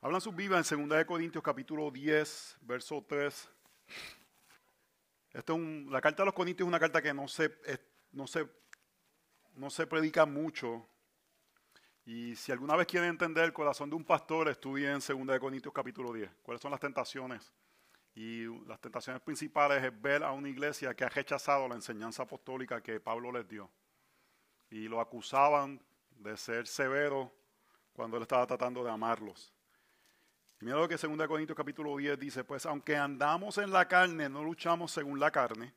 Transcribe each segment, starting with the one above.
Hablan sus Biblias en 2 Corintios capítulo 10, verso 3. Esto es la carta de los Corintios es una carta que no se, no, se, no se predica mucho. Y si alguna vez quieren entender el corazón de un pastor, estudien 2 Corintios capítulo 10. ¿Cuáles son las tentaciones? Y las tentaciones principales es ver a una iglesia que ha rechazado la enseñanza apostólica que Pablo les dio. Y lo acusaban de ser severo cuando él estaba tratando de amarlos. Y mira lo que 2 Corintios capítulo 10 dice, pues aunque andamos en la carne, no luchamos según la carne,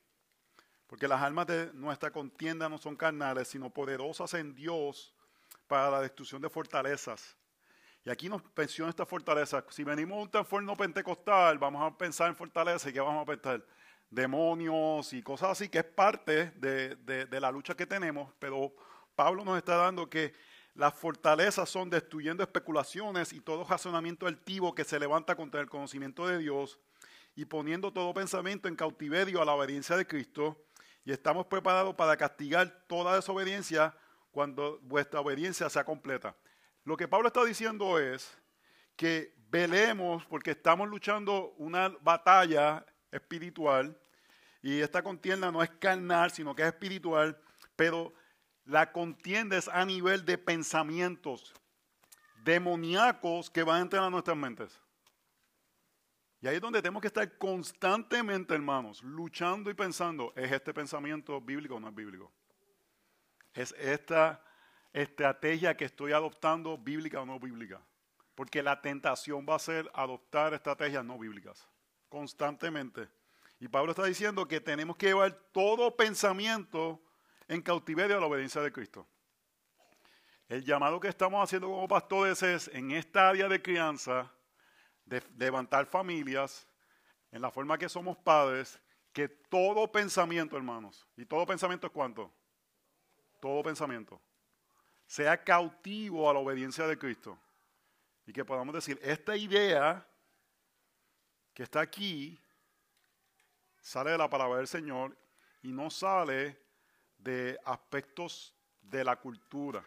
porque las almas de nuestra contienda no son carnales, sino poderosas en Dios para la destrucción de fortalezas. Y aquí nos menciona esta fortaleza. Si venimos a un transformo pentecostal, vamos a pensar en fortaleza y ¿qué vamos a pensar? Demonios y cosas así, que es parte de, de la lucha que tenemos, pero Pablo nos está dando que las fortalezas son destruyendo especulaciones y todo razonamiento altivo que se levanta contra el conocimiento de Dios y poniendo todo pensamiento en cautiverio a la obediencia de Cristo. Y estamos preparados para castigar toda desobediencia cuando vuestra obediencia sea completa. Lo que Pablo está diciendo es que velemos porque estamos luchando una batalla espiritual y esta contienda no es carnal, sino que es espiritual, pero la contienda es a nivel de pensamientos demoníacos que van a entrar a nuestras mentes. Y ahí es donde tenemos que estar constantemente, hermanos, luchando y pensando, ¿es este pensamiento bíblico o no es bíblico? ¿Es esta estrategia que estoy adoptando bíblica o no bíblica? Porque la tentación va a ser adoptar estrategias no bíblicas, constantemente. Y Pablo está diciendo que tenemos que llevar todo pensamiento en cautiverio a la obediencia de Cristo. El llamado que estamos haciendo como pastores es en esta área de crianza, de levantar familias, en la forma que somos padres, que todo pensamiento, hermanos, y todo pensamiento es cuánto? Todo pensamiento, sea cautivo a la obediencia de Cristo. Y que podamos decir, esta idea que está aquí sale de la palabra del Señor y no sale de aspectos de la cultura.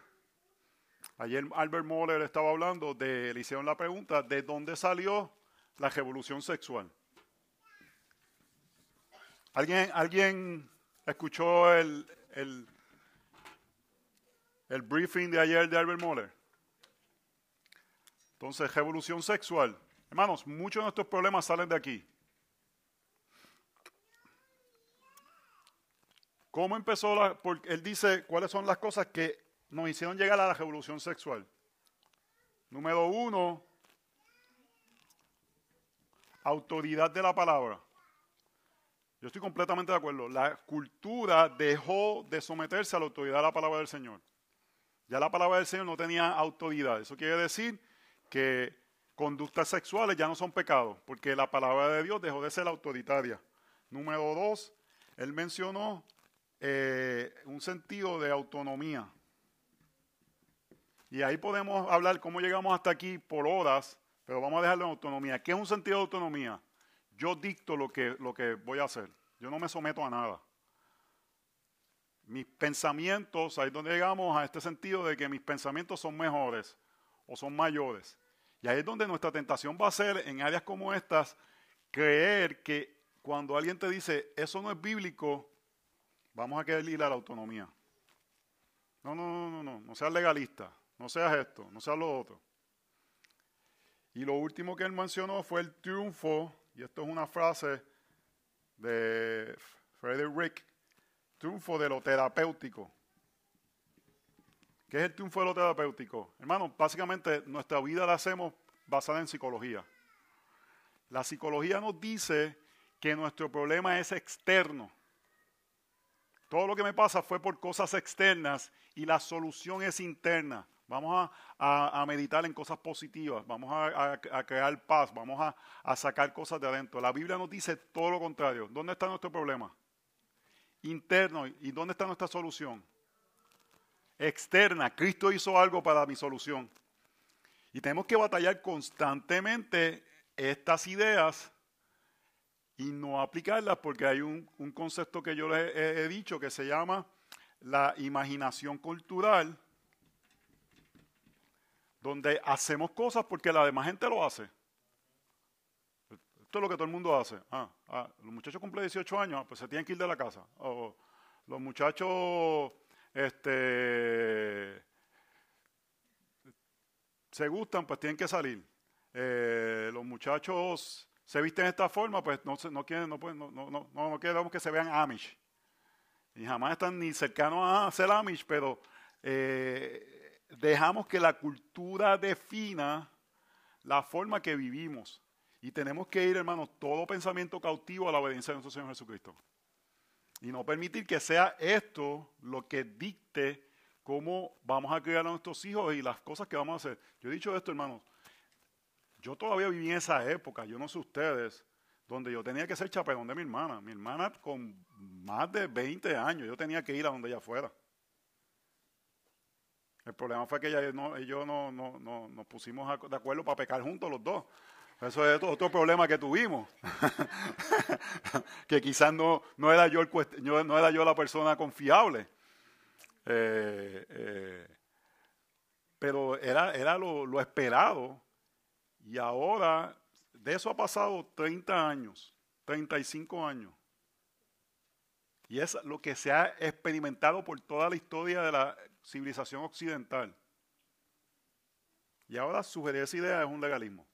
Ayer Albert Moller estaba hablando de, le hicieron la pregunta, ¿de dónde salió la revolución sexual? ¿Alguien, alguien escuchó el, el, el briefing de ayer de Albert Moller? Entonces, revolución sexual. Hermanos, muchos de nuestros problemas salen de aquí. ¿Cómo empezó la.? Porque él dice cuáles son las cosas que nos hicieron llegar a la revolución sexual. Número uno, autoridad de la palabra. Yo estoy completamente de acuerdo. La cultura dejó de someterse a la autoridad de la palabra del Señor. Ya la palabra del Señor no tenía autoridad. Eso quiere decir que conductas sexuales ya no son pecados, porque la palabra de Dios dejó de ser autoritaria. Número dos, él mencionó eh, un sentido de autonomía. Y ahí podemos hablar cómo llegamos hasta aquí por horas, pero vamos a dejarlo en autonomía. ¿Qué es un sentido de autonomía? Yo dicto lo que, lo que voy a hacer. Yo no me someto a nada. Mis pensamientos, ahí es donde llegamos a este sentido de que mis pensamientos son mejores o son mayores. Y ahí es donde nuestra tentación va a ser en áreas como estas, creer que cuando alguien te dice, eso no es bíblico, vamos a querer ir a la autonomía. No, no, no, no, no, no seas legalista, no seas esto, no seas lo otro. Y lo último que él mencionó fue el triunfo, y esto es una frase de Frederick, triunfo de lo terapéutico. ¿Qué es el triunfo de lo terapéutico? Hermano, básicamente nuestra vida la hacemos basada en psicología. La psicología nos dice que nuestro problema es externo. Todo lo que me pasa fue por cosas externas y la solución es interna. Vamos a, meditar en cosas positivas, vamos a, crear paz, vamos a, sacar cosas de adentro. La Biblia nos dice todo lo contrario. ¿Dónde está nuestro problema? Interno. ¿Y dónde está nuestra solución? Externa. Cristo hizo algo para mi solución. Y tenemos que batallar constantemente estas ideas y no aplicarlas porque hay un, concepto que yo les he, dicho que se llama la imaginación cultural, donde hacemos cosas porque la demás gente lo hace. Esto es lo que todo el mundo hace. Ah, ah, los muchachos cumplen 18 años, pues se tienen que ir de la casa. Los muchachos este, se gustan, pues tienen que salir. Eh, los muchachos se visten de esta forma, pues no, no quieren, no, no, no, no, no queremos que se vean Amish. Y jamás están ni cercanos a ser Amish, pero eh, dejamos que la cultura defina la forma que vivimos. Y tenemos que ir, hermanos, todo pensamiento cautivo a la obediencia de nuestro Señor Jesucristo. Y no permitir que sea esto lo que dicte cómo vamos a criar a nuestros hijos y las cosas que vamos a hacer. Yo he dicho esto, hermanos. Yo todavía viví en esa época, yo no sé ustedes, donde yo tenía que ser chaperón de mi hermana. Mi hermana con más de 20 años, yo tenía que ir a donde ella fuera. El problema fue que ella no, yo no, no, no, nos pusimos de acuerdo para pecar juntos los dos. Eso es otro problema que tuvimos. que quizás no, era yo la persona confiable. Eh, eh, pero era, lo, esperado. Y ahora, de eso ha pasado 30 años, 35 años. Y es lo que se ha experimentado por toda la historia de la civilización occidental. Y ahora sugerir esa idea es un legalismo.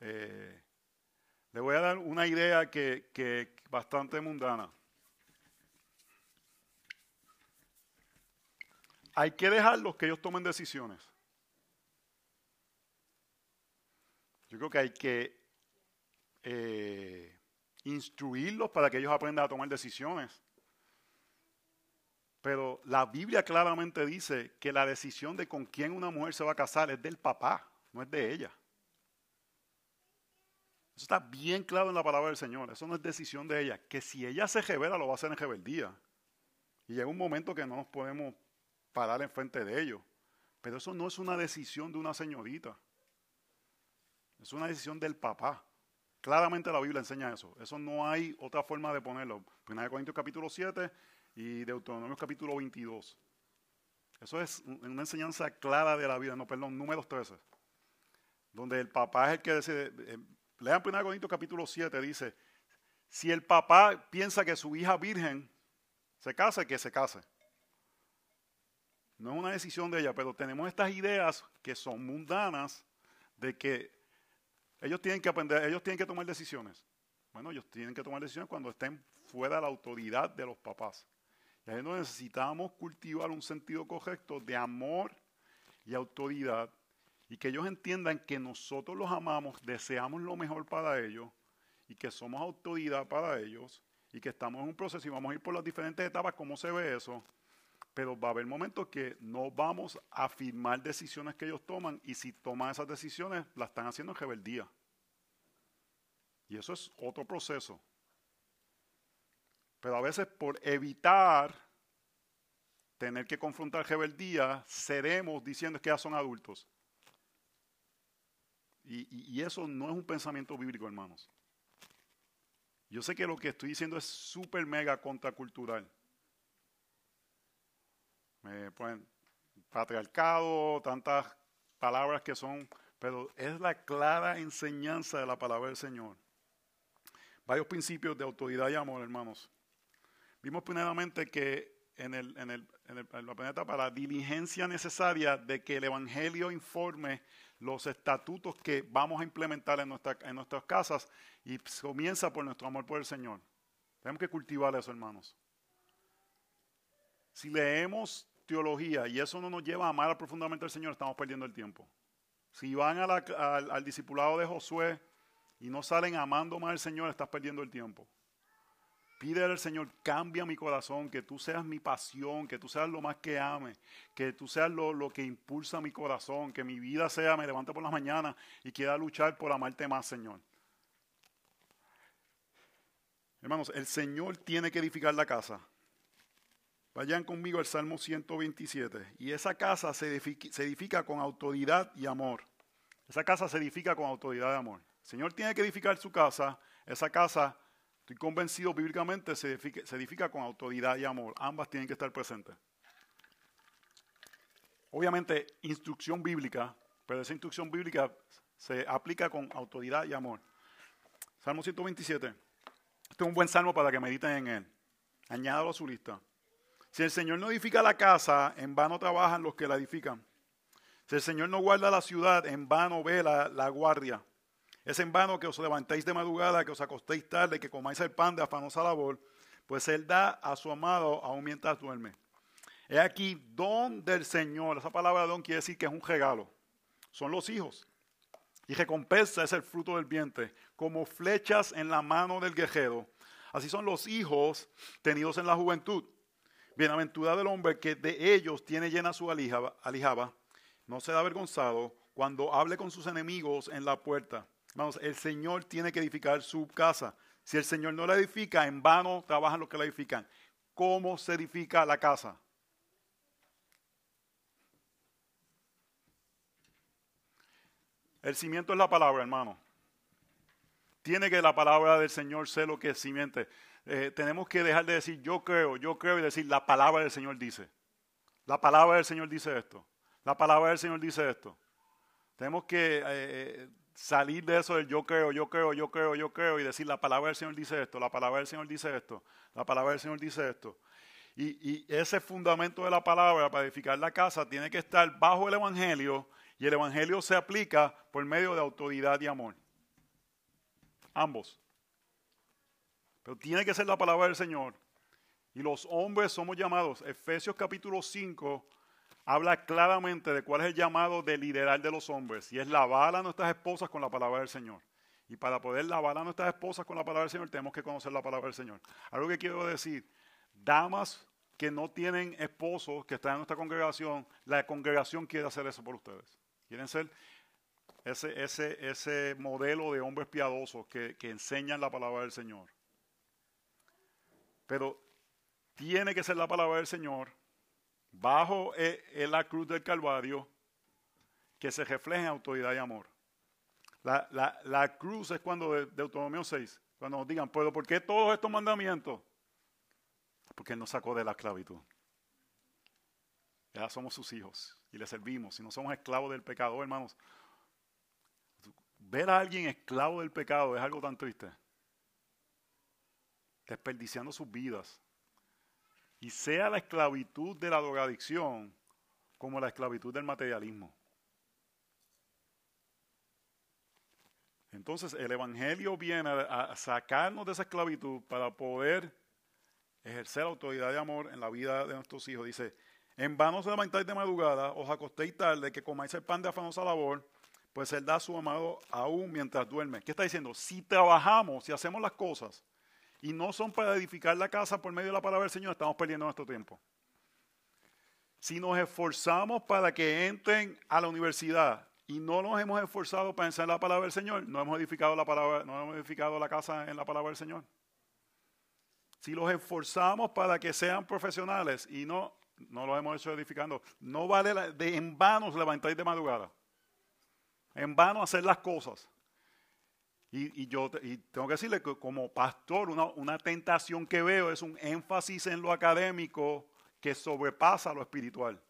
Eh, le voy a dar una idea que, que bastante mundana. Hay que dejarlos que ellos tomen decisiones. Yo creo que hay que eh, instruirlos para que ellos aprendan a tomar decisiones. Pero la Biblia claramente dice que la decisión de con quién una mujer se va a casar es del papá, no es de ella. Eso está bien claro en la palabra del Señor. Eso no es decisión de ella. Que si ella se revela, lo va a hacer en rebeldía. Y llega un momento que no nos podemos parar enfrente de ellos. Pero eso no es una decisión de una señorita. Es una decisión del papá. Claramente la Biblia enseña eso. Eso no hay otra forma de ponerlo. 1 Corintios capítulo 7 y Deuteronomio capítulo 22. Eso es una enseñanza clara de la vida. No, perdón, números 13. Donde el papá es el que decide. Eh, Lean 1 Corintios capítulo 7, dice, si el papá piensa que su hija virgen se case, que se case. No es una decisión de ella, pero tenemos estas ideas que son mundanas de que ellos tienen que aprender, ellos tienen que tomar decisiones. Bueno, ellos tienen que tomar decisiones cuando estén fuera de la autoridad de los papás. Y ahí necesitamos cultivar un sentido correcto de amor y autoridad y que ellos entiendan que nosotros los amamos, deseamos lo mejor para ellos y que somos autoridad para ellos y que estamos en un proceso y vamos a ir por las diferentes etapas, cómo se ve eso, pero va a haber momentos que no vamos a firmar decisiones que ellos toman y si toman esas decisiones las están haciendo en rebeldía. Y eso es otro proceso. Pero a veces por evitar tener que confrontar rebeldía, seremos diciendo que ya son adultos. Y, eso no es un pensamiento bíblico, hermanos. Yo sé que lo que estoy diciendo es súper mega contracultural. Me ponen patriarcado, tantas palabras que son, pero es la clara enseñanza de la palabra del Señor. Varios principios de autoridad y amor, hermanos. Vimos primeramente que en, el, en, el, en, el, la planeta para la diligencia necesaria de que el Evangelio informe los estatutos que vamos a implementar en, nuestra, en nuestras casas y comienza por nuestro amor por el Señor. Tenemos que cultivar eso, hermanos. Si leemos teología y eso no nos lleva a amar profundamente al Señor, estamos perdiendo el tiempo. Si van al, al discipulado de Josué y no salen amando más al Señor, estás perdiendo el tiempo. Pídele al Señor, cambia mi corazón, que tú seas mi pasión, que tú seas lo más que ame, que tú seas lo, que impulsa mi corazón, que mi vida sea, me levante por las mañanas y quiera luchar por amarte más, Señor. Hermanos, el Señor tiene que edificar la casa. Vayan conmigo al Salmo 127. Y esa casa se edifica, se edifica con autoridad y amor. Esa casa se edifica con autoridad y amor. El Señor tiene que edificar su casa. Esa casa Estoy convencido bíblicamente se edifica, con autoridad y amor. Ambas tienen que estar presentes. obviamente, instrucción bíblica, pero esa instrucción bíblica se aplica con autoridad y amor. Salmo 127. Este es un buen salmo para que mediten en él. Añádalo a su lista. Si el Señor no edifica la casa, en vano trabajan los que la edifican. Si el Señor no guarda la ciudad, en vano vela la guardia. Es en vano que os levantéis de madrugada, que os acostéis tarde, que comáis el pan de afanosa labor, pues Él da a su amado aún mientras duerme. He aquí, don del Señor. Esa palabra don quiere decir que es un regalo. Son los hijos. Y recompensa es el fruto del vientre, como flechas en la mano del guerrero. Así son los hijos tenidos en la juventud. Bienaventurado el hombre que de ellos tiene llena su alijaba no será avergonzado cuando hable con sus enemigos en la puerta. Vamos, el Señor tiene que edificar su casa. Si el Señor no la edifica, en vano trabajan los que la edifican. ¿Cómo se edifica la casa? El cimiento es la palabra, hermano. Tiene que la palabra del Señor ser lo que simiente. Eh, tenemos que dejar de decir yo creo, yo creo y decir la palabra del Señor dice. La palabra del Señor dice esto. La palabra del Señor dice esto. Tenemos que eh, eh, salir de eso del yo creo, yo creo, yo creo, yo creo y decir la palabra del Señor dice esto, la palabra del Señor dice esto, la palabra del Señor dice esto. Y, y ese fundamento de la palabra para edificar la casa tiene que estar bajo el Evangelio y el Evangelio se aplica por medio de autoridad y amor. Ambos. Pero tiene que ser la palabra del Señor. Y los hombres somos llamados, Efesios capítulo 5, habla claramente de cuál es el llamado de liderar de los hombres, y es lavar a nuestras esposas con la palabra del Señor. Y para poder lavar a nuestras esposas con la palabra del Señor, tenemos que conocer la palabra del Señor. Algo que quiero decir, damas que no tienen esposos, que están en nuestra congregación, la congregación quiere hacer eso por ustedes. Quieren ser ese, ese, ese modelo de hombres piadosos que, que enseñan la palabra del Señor. Pero tiene que ser la palabra del Señor bajo en eh, la cruz del Calvario que se refleja en autoridad y amor. La, la, la cruz es cuando de, Deuteronomio 6, cuando nos digan, ¿puedo por qué todos estos mandamientos? Porque Él nos sacó de la esclavitud. Ya somos sus hijos y le servimos. Si no somos esclavos del pecado, hermanos, ver a alguien esclavo del pecado es algo tan triste. Desperdiciando sus vidas y sea la esclavitud de la drogadicción como la esclavitud del materialismo. Entonces el Evangelio viene a sacarnos de esa esclavitud para poder ejercer autoridad de amor en la vida de nuestros hijos. Dice, en vano se levantáis de madrugada, os acostéis tarde, que comáis el pan de afanosa labor, pues Él da a su amado aún mientras duerme. ¿Qué está diciendo? Si trabajamos, si hacemos las cosas y no son para edificar la casa por medio de la palabra del Señor, estamos perdiendo nuestro tiempo. Si nos esforzamos para que entren a la universidad y no nos hemos esforzado para enseñar la palabra del Señor, no hemos edificado la palabra, no hemos edificado la casa en la palabra del Señor. Si los esforzamos para que sean profesionales y no, no los hemos hecho edificando, no vale de en vano levantar de madrugada. En vano hacer las cosas. Y, yo tengo que decirle que como pastor, una, tentación que veo es un énfasis en lo académico que sobrepasa lo espiritual.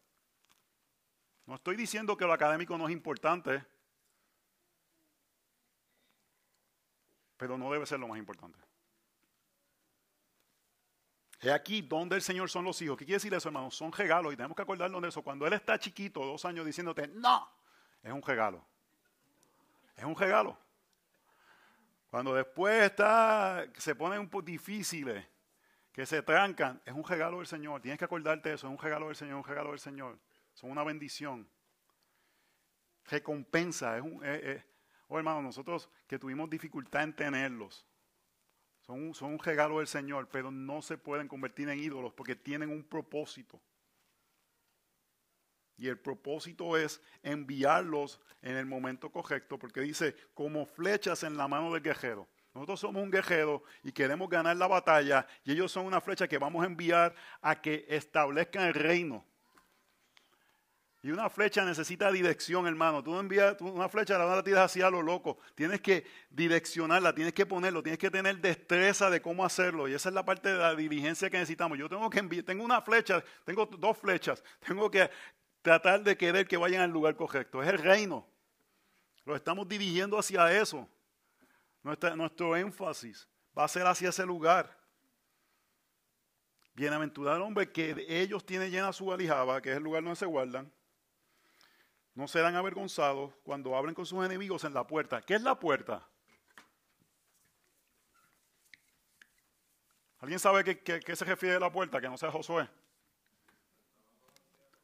No estoy diciendo que lo académico no es importante, pero no debe ser lo más importante. Es aquí donde el Señor son los hijos. ¿Qué quiere decir eso, hermano? Son regalos y tenemos que acordarnos de eso. Cuando Él está chiquito, dos años, diciéndote, no, es un regalo. Es un regalo. Cuando después está, se ponen un poco difíciles, que se trancan, es un regalo del Señor. Tienes que acordarte de eso, es un regalo del Señor, un regalo del Señor. Son una bendición. Recompensa. Es un, oh hermano, nosotros que tuvimos dificultad en tenerlos, son un regalo del Señor, pero no se pueden convertir en ídolos porque tienen un propósito. Y el propósito es enviarlos en el momento correcto, porque dice, como flechas en la mano del guerrero. Nosotros somos un guerrero y queremos ganar la batalla, y ellos son una flecha que vamos a enviar a que establezcan el reino. Y una flecha necesita dirección, hermano. Tú envías una flecha, la vas a tirar así a lo loco. Tienes que direccionarla, tienes que ponerlo, tienes que tener destreza de cómo hacerlo. Y esa es la parte de la diligencia que necesitamos. Yo tengo que enviar, tengo una flecha, tengo dos flechas. Tengo que tratar de querer que vayan al lugar correcto. Es el reino. Lo estamos dirigiendo hacia eso. nuestro énfasis va a ser hacia ese lugar. Bienaventurado el hombre que ellos tienen llena su alijaba, que es el lugar donde se guardan. No serán avergonzados cuando hablen con sus enemigos en la puerta. ¿Qué es la puerta? ¿Alguien sabe qué, se refiere la puerta? Que no sea Josué.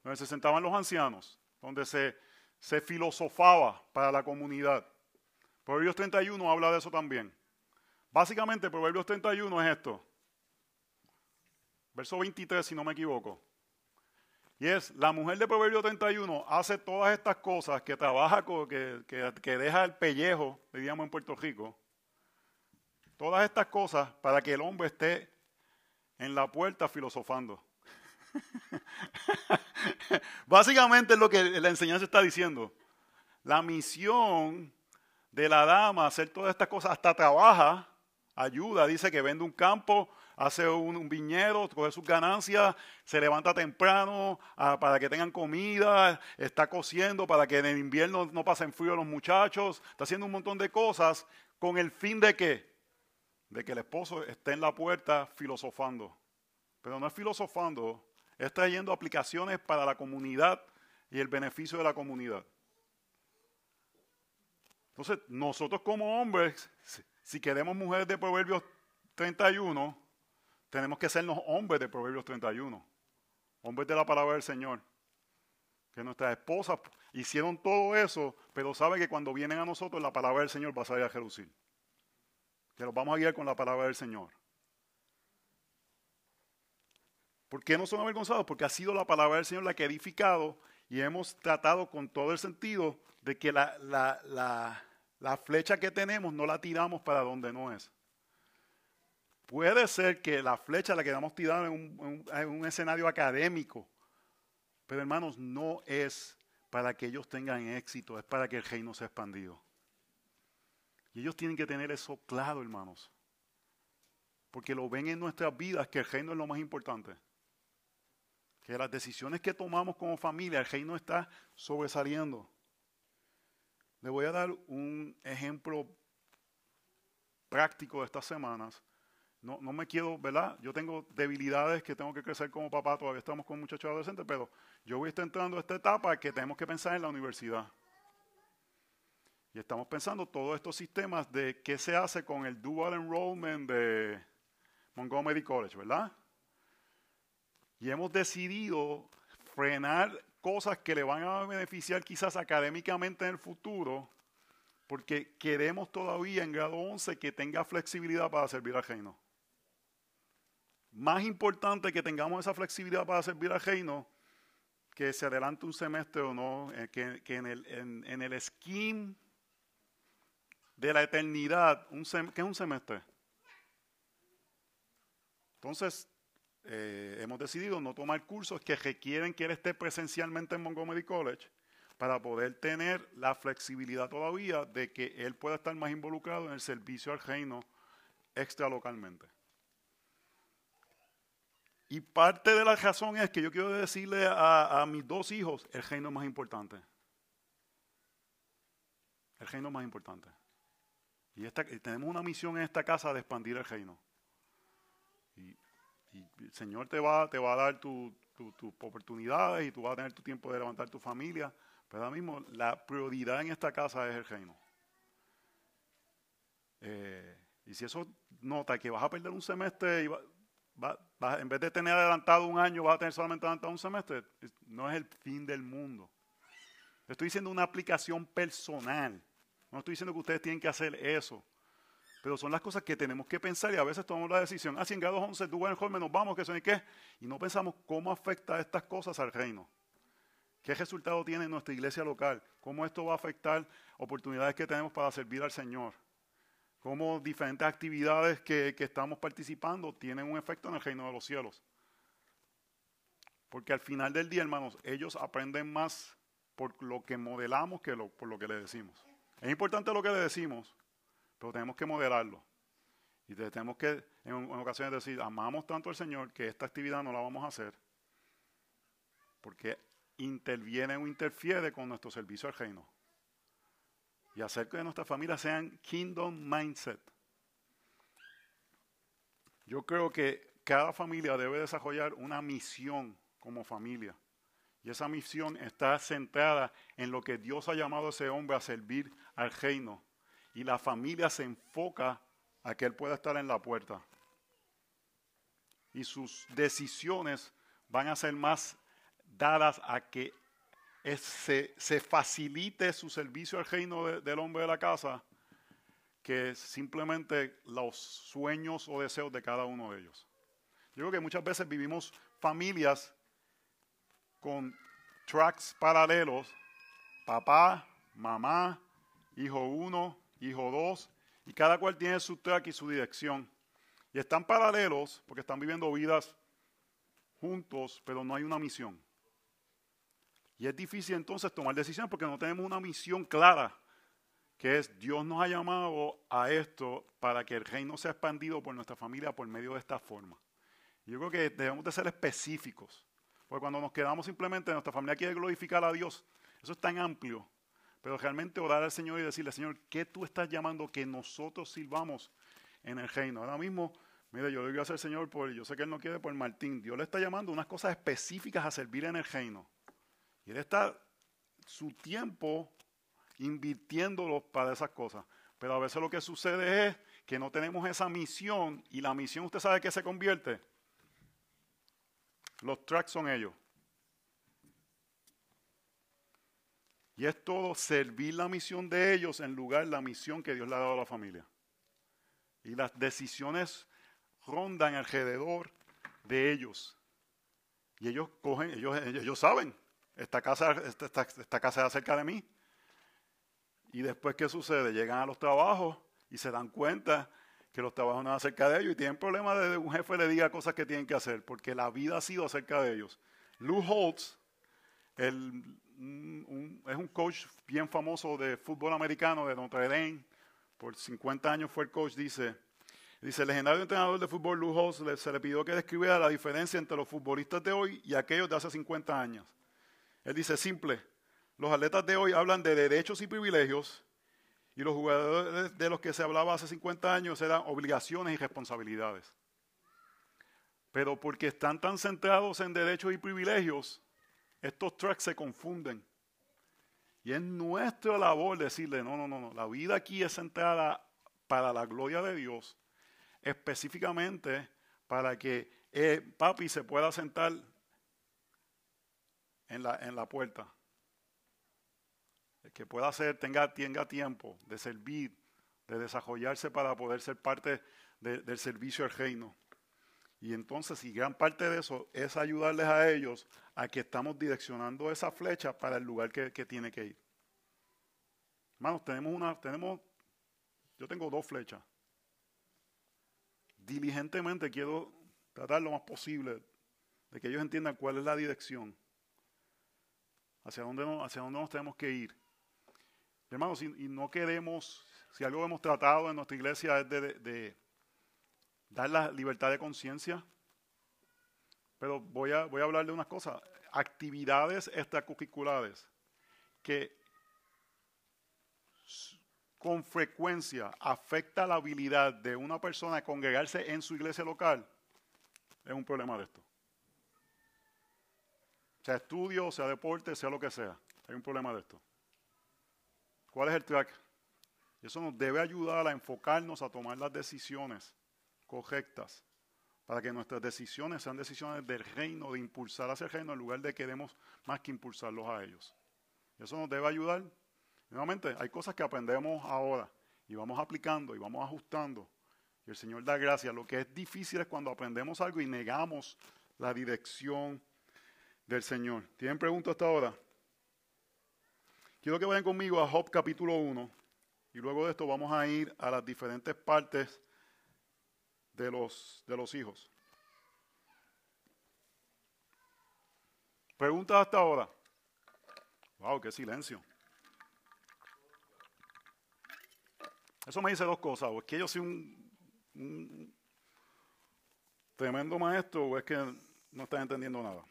Donde se sentaban los ancianos, donde se, se filosofaba para la comunidad. Proverbios 31 habla de eso también. Básicamente, Proverbios 31 es esto. Verso 23, si no me equivoco. Y es, la mujer de Proverbios 31 hace todas estas cosas, que trabaja, que, que, que deja el pellejo, diríamos en Puerto Rico, Todas estas cosas para que el hombre esté en la puerta filosofando. Básicamente es lo que la enseñanza está diciendo. La misión de la dama, hacer todas estas cosas, hasta trabaja, ayuda, dice que vende un campo, hace un, viñedo, coge sus ganancias, se levanta temprano ah, para que tengan comida, está cosiendo para que en el invierno no pasen frío los muchachos, está haciendo un montón de cosas con el fin de que de que el esposo esté en la puerta filosofando. Pero no es filosofando, es trayendo aplicaciones para la comunidad y el beneficio de la comunidad. Entonces, nosotros como hombres, si queremos mujeres de Proverbios 31, tenemos que sernos hombres de Proverbios 31, hombres de la palabra del Señor. Que nuestras esposas hicieron todo eso, pero saben que cuando vienen a nosotros la palabra del Señor va a salir a Jerusalén que los vamos a guiar con la palabra del Señor. ¿Por qué no son avergonzados? Porque ha sido la palabra del Señor la que ha edificado y hemos tratado con todo el sentido de que la, la, flecha que tenemos no la tiramos para donde no es. Puede ser que la flecha la quedamos tirando en un, en un escenario académico, pero hermanos, no es para que ellos tengan éxito, es para que el reino sea expandido. Y ellos tienen que tener eso claro, hermanos. Porque lo ven en nuestras vidas que el reino es lo más importante. Que las decisiones que tomamos como familia, el reino está sobresaliendo. Le voy a dar un ejemplo práctico de estas semanas. No, no, me quiero, ¿verdad? Yo tengo debilidades que tengo que crecer como papá, todavía estamos con muchachos adolescentes, pero yo voy a estar entrando a esta etapa que tenemos que pensar en la universidad. Y estamos pensando todos estos sistemas de qué se hace con el dual enrollment de Montgomery College, ¿verdad? Y hemos decidido frenar cosas que le van a beneficiar quizás académicamente en el futuro, porque queremos todavía en grado 11 que tenga flexibilidad para servir al reino. Más importante que tengamos esa flexibilidad para servir al reino, que se adelante un semestre o no, eh, que, en, el, en, en el scheme de la eternidad, un ¿qué es un semestre? Entonces, eh, hemos decidido no tomar cursos que requieren que él esté presencialmente en Montgomery College para poder tener la flexibilidad todavía de que él pueda estar más involucrado en el servicio al reino extra localmente. Y parte de la razón es que yo quiero decirle a mis dos hijos, el reino es más importante. El reino es más importante. Y, tenemos una misión en esta casa de expandir el reino. Y, el Señor te va, te va a dar tus oportunidades y tú vas a tener tu tiempo de levantar tu familia. Pero ahora mismo la prioridad en esta casa es el reino. Eh, y si eso nota que vas a perder un semestre y en vez de tener adelantado un año, vas a tener solamente adelantado un semestre, no es el fin del mundo. Estoy diciendo una aplicación personal. No estoy diciendo que ustedes tienen que hacer eso. Pero son las cosas que tenemos que pensar y a veces tomamos la decisión. Ah, si en grado 11 tú vas joven, nos vamos, que son y qué. Y no pensamos cómo afecta estas cosas al reino. ¿Qué resultado tiene nuestra iglesia local? ¿Cómo esto va a afectar oportunidades que tenemos para servir al Señor? ¿Cómo diferentes actividades que, que estamos participando tienen un efecto en el reino de los cielos? Porque al final del día, hermanos, ellos aprenden más por lo que modelamos que por lo que les decimos. Es importante lo que le decimos, pero tenemos que modelarlo. Y tenemos que en, ocasiones decir, amamos tanto al Señor que esta actividad no la vamos a hacer. Porque interviene o interfiere con nuestro servicio al reino. Y hacer que nuestras familias sean kingdom mindset. Yo creo que cada familia debe desarrollar una misión como familia. Y esa misión está centrada en lo que Dios ha llamado a ese hombre a servir al reino. Y la familia se enfoca a que él pueda estar en la puerta. Y sus decisiones van a ser más dadas a que se, facilite su servicio al reino del hombre de la casa que simplemente los sueños o deseos de cada uno de ellos. Yo creo que muchas veces vivimos familias con tracks paralelos, papá, mamá, hijo uno, hijo dos, y cada cual tiene su track y su dirección. Y están paralelos porque están viviendo vidas juntos, pero no hay una misión. Y es difícil entonces tomar decisiones porque no tenemos una misión clara, que es Dios nos ha llamado a esto para que el reino sea expandido por nuestra familia por medio de esta forma. Yo creo que debemos de ser específicos. Porque cuando nos quedamos simplemente, nuestra familia quiere glorificar a Dios, eso es tan amplio. Pero realmente orar al Señor y decirle, Señor, ¿qué tú estás llamando que nosotros sirvamos en el reino? Ahora mismo, mire, yo digo al Señor por, yo sé que Él no quiere por Martín. Dios le está llamando unas cosas específicas a servir en el reino. Y Él está su tiempo invirtiéndolo para esas cosas. Pero a veces lo que sucede es que no tenemos esa misión y la misión usted sabe que se convierte los tracks son ellos. Y es todo servir la misión de ellos en lugar de la misión que Dios le ha dado a la familia. Y las decisiones rondan alrededor de ellos. Y ellos cogen, ellos, ellos saben, esta casa, esta, esta casa es acerca de mí. Y después, ¿qué sucede? Llegan a los trabajos y se dan cuenta que los trabajos no son acerca de ellos y tienen problemas de que un jefe le diga cosas que tienen que hacer, porque la vida ha sido acerca de ellos. Lou Holtz es un coach bien famoso de fútbol americano de Notre Dame, por 50 años fue el coach, dice, dice, el legendario entrenador de fútbol Lou se le pidió que describiera la diferencia entre los futbolistas de hoy y aquellos de hace 50 años. Él dice, simple, los atletas de hoy hablan de derechos y privilegios y los jugadores de los que se hablaba hace 50 años eran obligaciones y responsabilidades. Pero porque están tan centrados en derechos y privilegios, estos tracks se confunden. Y es nuestra labor decirle, no, no, no, no, la vida aquí es centrada para la gloria de Dios, específicamente para que eh, papi se pueda sentar en la, en la puerta que pueda hacer, tenga, tenga tiempo de servir, de desarrollarse para poder ser parte del servicio al reino. Y entonces, y gran parte de eso es ayudarles a ellos a que estamos direccionando esa flecha para el lugar que, que tiene que ir. Hermanos, tenemos una, tenemos, yo tengo dos flechas. Diligentemente quiero tratar lo más posible de que ellos entiendan cuál es la dirección, hacia dónde, hacia dónde nos tenemos que ir. Hermanos, y, no queremos, si algo hemos tratado en nuestra iglesia es de, dar la libertad de conciencia, pero voy a, voy a hablar de unas cosas, actividades extracurriculares que con frecuencia afecta la habilidad de una persona a congregarse en su iglesia local, es un problema de esto. Sea estudio, sea deporte, sea lo que sea, hay un problema de esto. ¿Cuál es el track? Eso nos debe ayudar a enfocarnos a tomar las decisiones correctas para que nuestras decisiones sean decisiones del reino, de impulsar hacia el reino en lugar de queremos más que impulsarlos a ellos. Eso nos debe ayudar. Nuevamente, hay cosas que aprendemos ahora y vamos aplicando y vamos ajustando. Y el Señor da gracias. Lo que es difícil es cuando aprendemos algo y negamos la dirección del Señor. ¿Tienen preguntas hasta ahora? Quiero que vayan conmigo a Job capítulo 1 y luego de esto vamos a ir a las diferentes partes de los, de los hijos. Preguntas hasta ahora. Wow, qué silencio. Eso me dice dos cosas, o es que yo soy un, un tremendo maestro o es que no están entendiendo nada.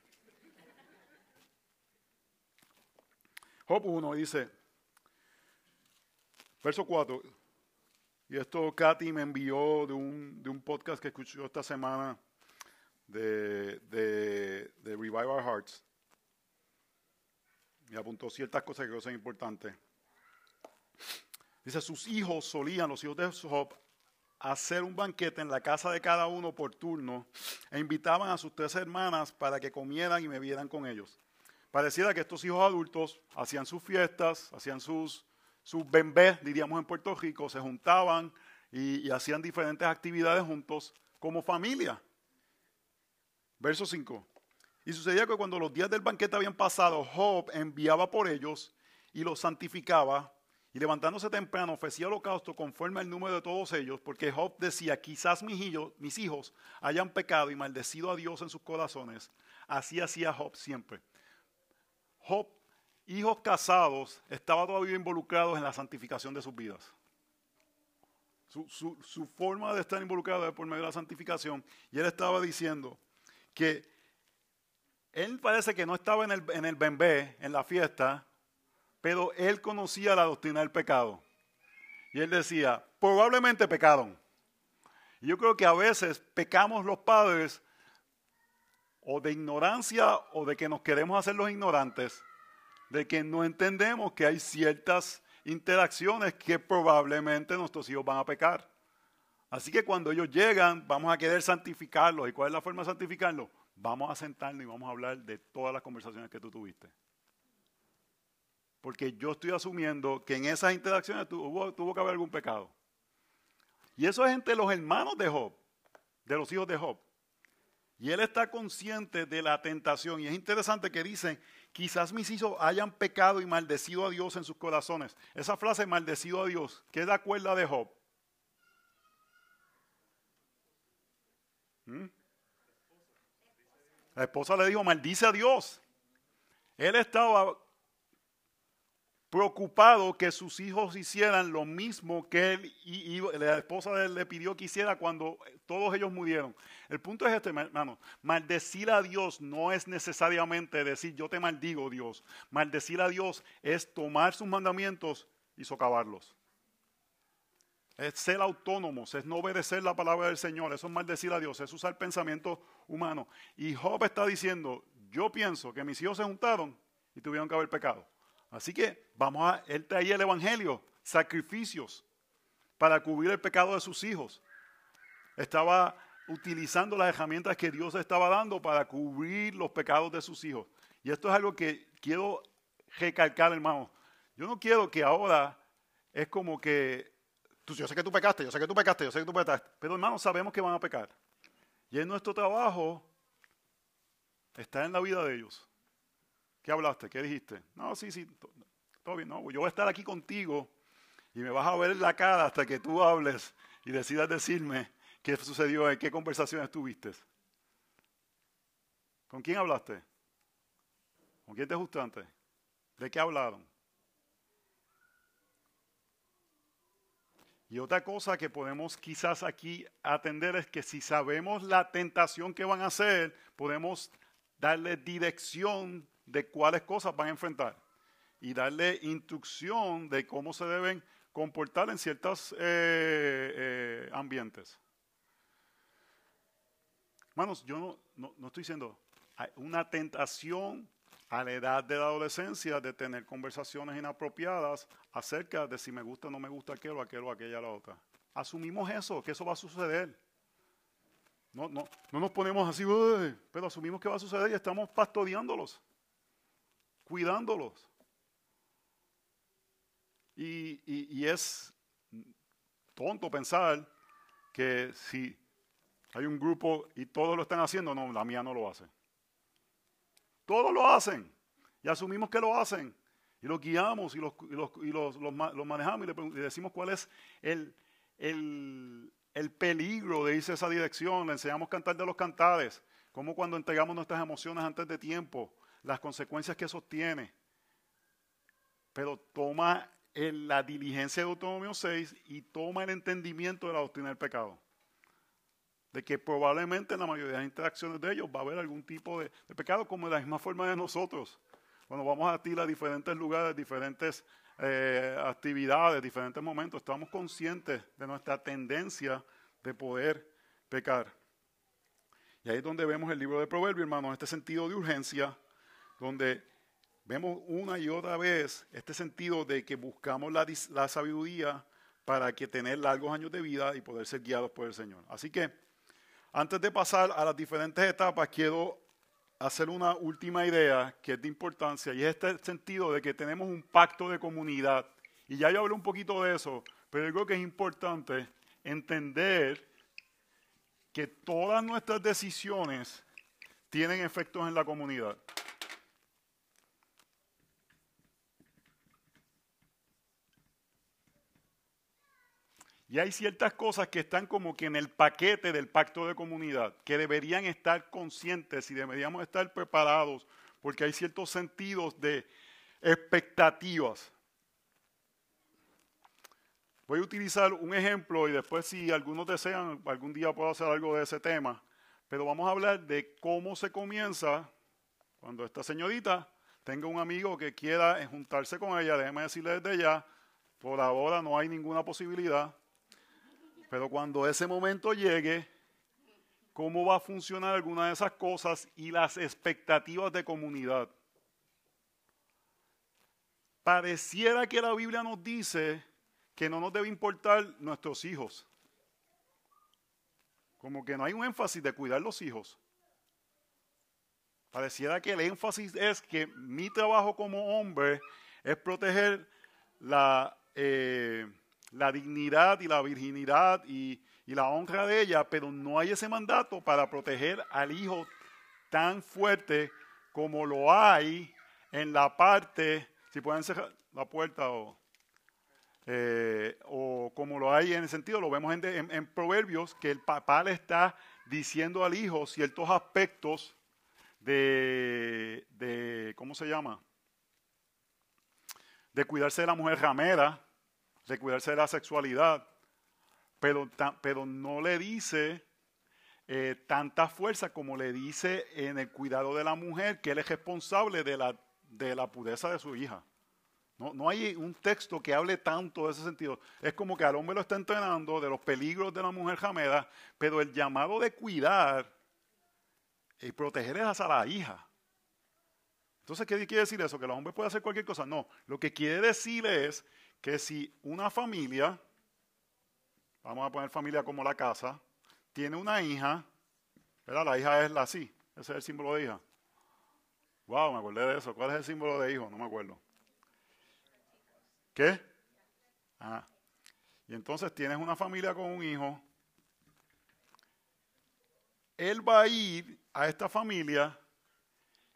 Job 1 dice, verso 4, y esto Katy me envió de un, de un podcast que escuchó esta semana de, de, Revive Our Hearts. Y apuntó ciertas cosas que creo son importantes. Dice, sus hijos solían, los hijos de Job, hacer un banquete en la casa de cada uno por turno e invitaban a sus tres hermanas para que comieran y bebieran con ellos. Pareciera que estos hijos adultos hacían sus fiestas, hacían sus, sus bembés, diríamos en Puerto Rico, se juntaban y, hacían diferentes actividades juntos como familia. Verso 5. Y sucedía que cuando los días del banquete habían pasado, Job enviaba por ellos y los santificaba y levantándose temprano ofrecía holocausto conforme al número de todos ellos, porque Job decía, quizás mis hijos, mis hijos hayan pecado y maldecido a Dios en sus corazones. Así hacía Job siempre. Job, hijos casados, estaba todavía involucrados en la santificación de sus vidas. Su, forma de estar involucrado es por medio de la santificación. Y él estaba diciendo que él parece que no estaba en el, en el bembé, en la fiesta, pero él conocía la doctrina del pecado. Y él decía, probablemente pecaron. Y yo creo que a veces pecamos los padres o de ignorancia o de que nos queremos hacer los ignorantes, de que no entendemos que hay ciertas interacciones que probablemente nuestros hijos van a pecar. Así que cuando ellos llegan, vamos a querer santificarlos. ¿Y cuál es la forma de santificarlos? Vamos a sentarnos y vamos a hablar de todas las conversaciones que tú tuviste. Porque yo estoy asumiendo que en esas interacciones tuvo, tuvo que haber algún pecado. Y eso es entre los hermanos de Job, de los hijos de Job. Y él está consciente de la tentación. Y es interesante que dicen, quizás mis hijos hayan pecado y maldecido a Dios en sus corazones. Esa frase, maldecido a Dios, ¿qué da cuerda de Job? ¿Mm? La esposa le dijo, maldice a Dios. Él estaba preocupado que sus hijos hicieran lo mismo que él y, la esposa de él le pidió que hiciera cuando todos ellos murieron. El punto es este, hermano, maldecir a Dios no es necesariamente decir yo te maldigo Dios. Maldecir a Dios es tomar sus mandamientos y socavarlos. Es ser autónomos, es no obedecer la palabra del Señor, eso es maldecir a Dios, es usar pensamiento humano. Y Job está diciendo, yo pienso que mis hijos se juntaron y tuvieron que haber pecado. Así que vamos a, él traía el Evangelio, sacrificios para cubrir el pecado de sus hijos. Estaba utilizando las herramientas que Dios estaba dando para cubrir los pecados de sus hijos. Y esto es algo que quiero recalcar, hermano. Yo no quiero que ahora es como que, yo sé que tú pecaste, yo sé que tú pecaste, yo sé que tú pecaste, pero hermano, sabemos que van a pecar. Y en nuestro trabajo está en la vida de ellos. ¿Qué hablaste? ¿Qué dijiste? No, sí, sí, todo bien. No, yo voy a estar aquí contigo y me vas a ver en la cara hasta que tú hables y decidas decirme qué sucedió, en qué conversaciones tuviste. ¿Con quién hablaste? ¿Con quién te ajustaste? ¿De qué hablaron? Y otra cosa que podemos quizás aquí atender es que si sabemos la tentación que van a hacer, podemos darle dirección de cuáles cosas van a enfrentar y darle instrucción de cómo se deben comportar en ciertos eh, eh, ambientes. Hermanos, yo no, no, estoy diciendo, una tentación a la edad de la adolescencia de tener conversaciones inapropiadas acerca de si me gusta o no me gusta aquello, aquello, aquella, la otra. Asumimos eso, que eso va a suceder. No, no, no nos ponemos así, pero asumimos que va a suceder y estamos pastoreándolos cuidándolos. Y, es tonto pensar que si hay un grupo y todos lo están haciendo, no, la mía no lo hace. Todos lo hacen y asumimos que lo hacen y los guiamos y los, los, manejamos y le, decimos cuál es el, el, el, peligro de irse a esa dirección. Le enseñamos cantar de los cantares, como cuando entregamos nuestras emociones antes de tiempo, las consecuencias que eso tiene. Pero toma la diligencia de Autonomio 6 y toma el entendimiento de la doctrina del pecado. De que probablemente en la mayoría de las interacciones de ellos va a haber algún tipo de, pecado, como de la misma forma de nosotros. cuando vamos a ti a diferentes lugares, diferentes eh, actividades, diferentes momentos, estamos conscientes de nuestra tendencia de poder pecar. Y ahí es donde vemos el libro de Proverbios, hermanos, este sentido de urgencia, donde vemos una y otra vez este sentido de que buscamos la, sabiduría para que tener largos años de vida y poder ser guiados por el Señor. Así que, antes de pasar a las diferentes etapas, quiero hacer una última idea que es de importancia y es este sentido de que tenemos un pacto de comunidad. Y ya yo hablé un poquito de eso, pero creo que es importante entender que todas nuestras decisiones tienen efectos en la comunidad. Y hay ciertas cosas que están como que en el paquete del pacto de comunidad, que deberían estar conscientes y deberíamos estar preparados, porque hay ciertos sentidos de expectativas. Voy a utilizar un ejemplo y después si algunos desean, algún día puedo hacer algo de ese tema, pero vamos a hablar de cómo se comienza cuando esta señorita tenga un amigo que quiera juntarse con ella, déjeme decirle desde ya, por ahora no hay ninguna posibilidad, pero cuando ese momento llegue, ¿cómo va a funcionar alguna de esas cosas y las expectativas de comunidad? Pareciera que la Biblia nos dice que no nos debe importar nuestros hijos. Como que no hay un énfasis de cuidar los hijos. Pareciera que el énfasis es que mi trabajo como hombre es proteger la, eh, la dignidad y la virginidad y, la honra de ella, pero no hay ese mandato para proteger al hijo tan fuerte como lo hay en la parte, si pueden cerrar la puerta o, eh, o como lo hay en el sentido, lo vemos en, en, Proverbios, que el papá le está diciendo al hijo ciertos aspectos de, de, ¿cómo se llama? De cuidarse de la mujer ramera, de cuidarse de la sexualidad, pero, pero no le dice eh, tanta fuerza como le dice en el cuidado de la mujer, que él es responsable de la, de la pureza de su hija. No, no, hay un texto que hable tanto de ese sentido. Es como que al hombre lo está entrenando de los peligros de la mujer jameda, pero el llamado de cuidar y proteger es a la hija. Entonces, ¿qué quiere decir eso? ¿Que el hombre puede hacer cualquier cosa? No, lo que quiere decir es que si una familia, vamos a poner familia como la casa, tiene una hija, ¿verdad? La hija es la sí, ese es el símbolo de hija. Wow, me acordé de eso. ¿Cuál es el símbolo de hijo? No me acuerdo. ¿Qué? Ah. Y entonces tienes una familia con un hijo. Él va a ir a esta familia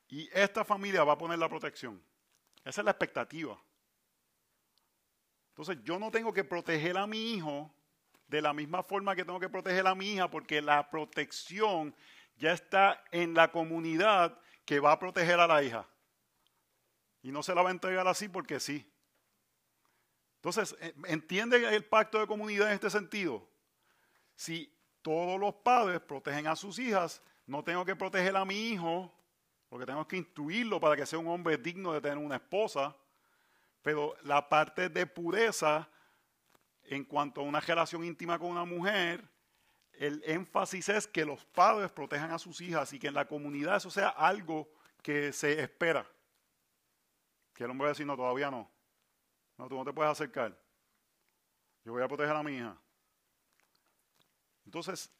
y esta familia va a poner la protección. Esa es la expectativa. Entonces yo no tengo que proteger a mi hijo de la misma forma que tengo que proteger a mi hija porque la protección ya está en la comunidad que va a proteger a la hija. Y no se la va a entregar así porque sí. Entonces, eh, ¿entiende el pacto de comunidad en este sentido? Si todos los padres protegen a sus hijas, no tengo que proteger a mi hijo, porque tengo que instruirlo para que sea un hombre digno de tener una esposa. Pero la parte de pureza en cuanto a una relación íntima con una mujer, el énfasis es que los padres protejan a sus hijas y que en la comunidad eso sea algo que se espera. Que el hombre va a decir, no, todavía no. No, tú no te puedes acercar. Yo voy a proteger a mi hija. Entonces,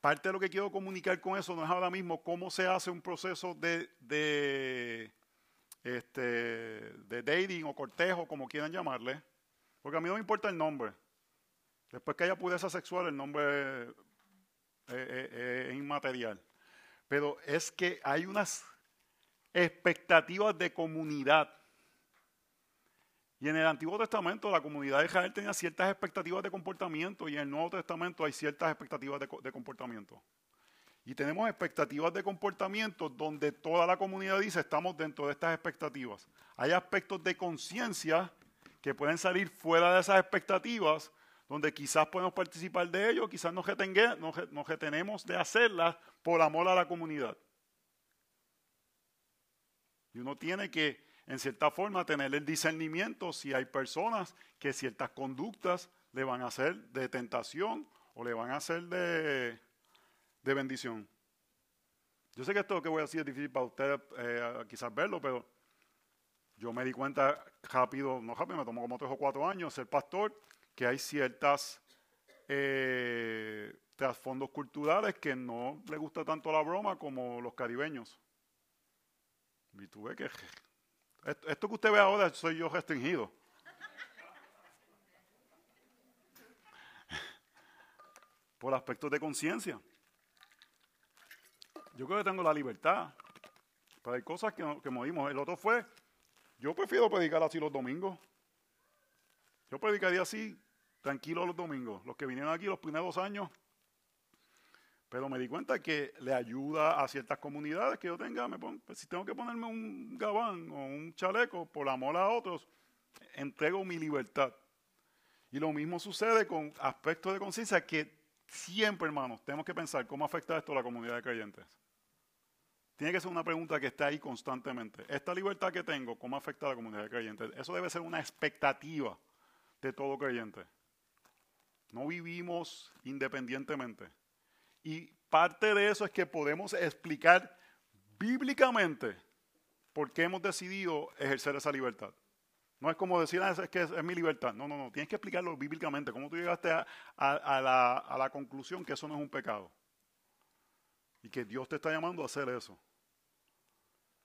parte de lo que quiero comunicar con eso no es ahora mismo cómo se hace un proceso de, de este, de dating o cortejo, como quieran llamarle, porque a mí no me importa el nombre. Después que haya pureza sexual, el nombre es, inmaterial. Pero es que hay unas expectativas de comunidad. Y en el Antiguo Testamento la comunidad de Israel tenía ciertas expectativas de comportamiento y en el Nuevo Testamento hay ciertas expectativas de comportamiento. Y tenemos expectativas de comportamiento donde toda la comunidad dice estamos dentro de estas expectativas. Hay aspectos de conciencia que pueden salir fuera de esas expectativas, donde quizás podemos participar de ellos, quizás nos, nos retenemos de hacerlas por amor a la comunidad. Y uno tiene que, en cierta forma, tener el discernimiento si hay personas que ciertas conductas le van a hacer de tentación o le van a hacer de, de bendición. Yo sé que esto que voy a decir es difícil para ustedes eh, quizás verlo, pero yo me di cuenta rápido, no rápido, me tomó como tres o cuatro años ser pastor, que hay ciertas eh, trasfondos culturales que no le gusta tanto la broma como los caribeños. Y tuve que... Esto, que usted ve ahora soy yo restringido. Por aspectos de conciencia. Yo creo que tengo la libertad. Pero hay cosas que, que movimos. El otro fue, yo prefiero predicar así los domingos. Yo predicaría así, tranquilo los domingos. Los que vinieron aquí los primeros años, pero me di cuenta que le ayuda a ciertas comunidades que yo tenga, me pues, si tengo que ponerme un gabán o un chaleco por amor a otros, entrego mi libertad. Y lo mismo sucede con aspectos de conciencia que siempre, hermanos, tenemos que pensar cómo afecta esto a la comunidad de creyentes. Tiene que ser una pregunta que esté ahí constantemente. Esta libertad que tengo, ¿cómo afecta a la comunidad de creyentes? Eso debe ser una expectativa de todo creyente. No vivimos independientemente. Y parte de eso es que podemos explicar bíblicamente por qué hemos decidido ejercer esa libertad. No es como decir, ah, es que es, mi libertad. No, no, no. Tienes que explicarlo bíblicamente. ¿Cómo tú llegaste a, la, a la conclusión que eso no es un pecado? Y que Dios te está llamando a hacer eso.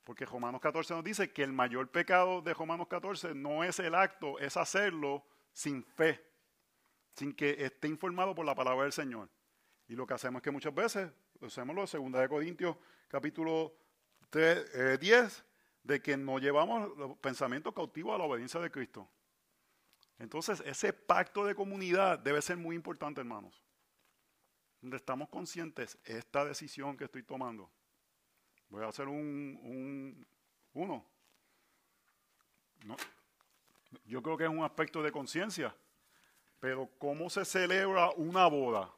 Porque Romanos 14 nos dice que el mayor pecado de Romanos 14 no es el acto, es hacerlo sin fe, sin que esté informado por la palabra del Señor. Y lo que hacemos es que muchas veces, hacemos lo de 2 Corintios capítulo 10, eh, de que no llevamos los pensamientos cautivos a la obediencia de Cristo. Entonces, ese pacto de comunidad debe ser muy importante, hermanos. Donde estamos conscientes, esta decisión que estoy tomando, voy a hacer un, un uno. yo creo que es un aspecto de conciencia, pero ¿cómo se celebra una boda?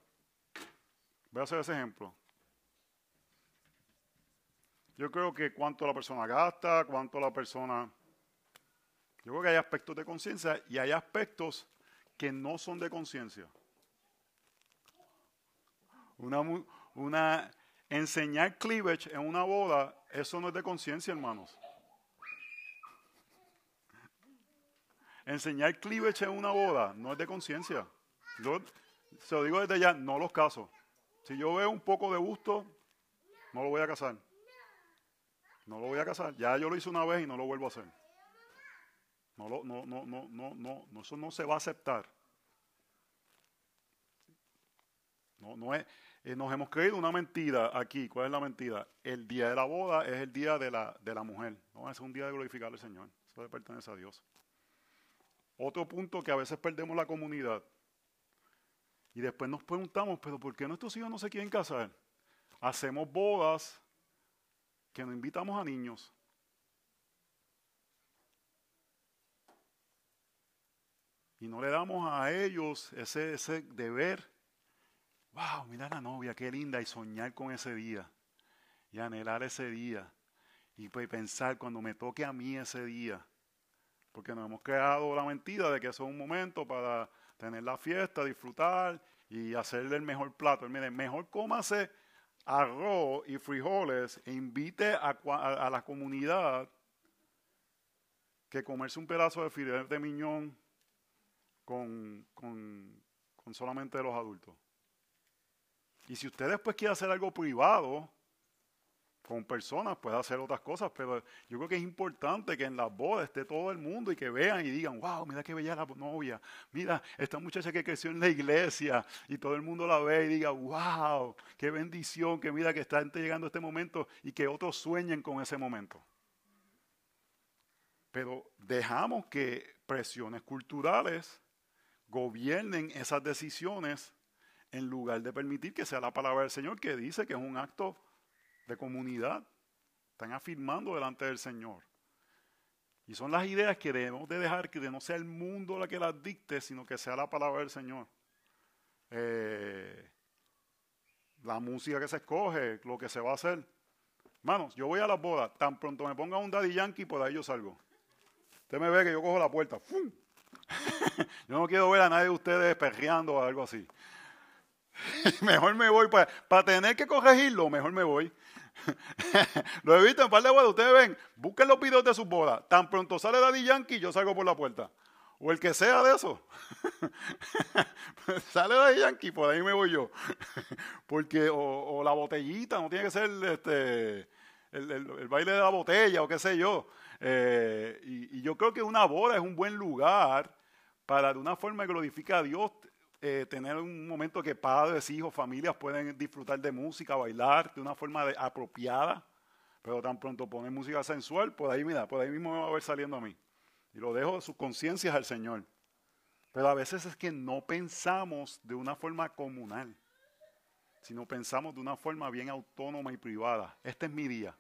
Voy a hacer ese ejemplo. Yo creo que cuánto la persona gasta, cuánto la persona... Yo creo que hay aspectos de conciencia y hay aspectos que no son de conciencia. Una, una, enseñar cleavage en una boda, eso no es de conciencia, hermanos. Enseñar cleavage en una boda no es de conciencia. Yo se lo digo desde ya, no los casos. Si yo veo un poco de gusto, no lo voy a casar. No lo voy a casar. Ya yo lo hice una vez y no lo vuelvo a hacer. No, no, no, no, no, no, no, eso no se va a aceptar. No, no es, eh, nos hemos creído una mentira aquí. ¿Cuál es la mentira? El día de la boda es el día de la, de la mujer. No, es un día de glorificar al Señor. Eso le pertenece a Dios. Otro punto que a veces perdemos la comunidad y después nos preguntamos, pero ¿por qué nuestros hijos no se quieren casar? Hacemos bodas que no invitamos a niños. Y no le damos a ellos ese, ese deber. Wow, mira la novia, qué linda. Y soñar con ese día. Y anhelar ese día. Y pensar cuando me toque a mí ese día. Porque nos hemos creado la mentira de que eso es un momento para tener la fiesta, disfrutar y hacerle el mejor plato. Mire, mejor cómase arroz y frijoles e invite a, la comunidad que comerse un pedazo de filet de miñón con solamente los adultos. Y si usted después quiere hacer algo privado, con personas, puede hacer otras cosas, pero yo creo que es importante que en las bodas esté todo el mundo y que vean y digan, wow, mira qué bella la novia, mira esta muchacha que creció en la iglesia y todo el mundo la ve y diga, wow, qué bendición, que mira que está llegando este momento y que otros sueñen con ese momento. Pero dejamos que presiones culturales gobiernen esas decisiones en lugar de permitir que sea la palabra del Señor que dice que es un acto de comunidad. Están afirmando delante del Señor. Y son las ideas que debemos de dejar que no sea el mundo la que las dicte, sino que sea la palabra del Señor. Eh, la música que se escoge, lo que se va a hacer. Manos, yo voy a las bodas, tan pronto me ponga un daddy yankee, por ahí yo salgo. Usted me ve que yo cojo la puerta. ¡fum! yo no quiero ver a nadie de ustedes perreando o algo así. mejor me voy, para, tener que corregirlo, mejor me voy. Lo he visto en par de bodas, ustedes ven, busquen los videos de sus bodas. Tan pronto sale Daddy Yankee, yo salgo por la puerta. O el que sea de eso. sale Daddy Yankee, por ahí me voy yo. Porque, o, la botellita, no tiene que ser este, el, baile de la botella o qué sé yo. Eh, y, y, yo creo que una boda es un buen lugar para de una forma que glorifica a Dios eh, tener un momento que padres, hijos, familias pueden disfrutar de música, bailar de una forma apropiada, pero tan pronto poner música sensual, por ahí, mira, por ahí mismo me va a ver saliendo a mí. Y lo dejo de sus conciencias al Señor. Pero a veces es que no pensamos de una forma comunal, sino pensamos de una forma bien autónoma y privada. Este es mi día.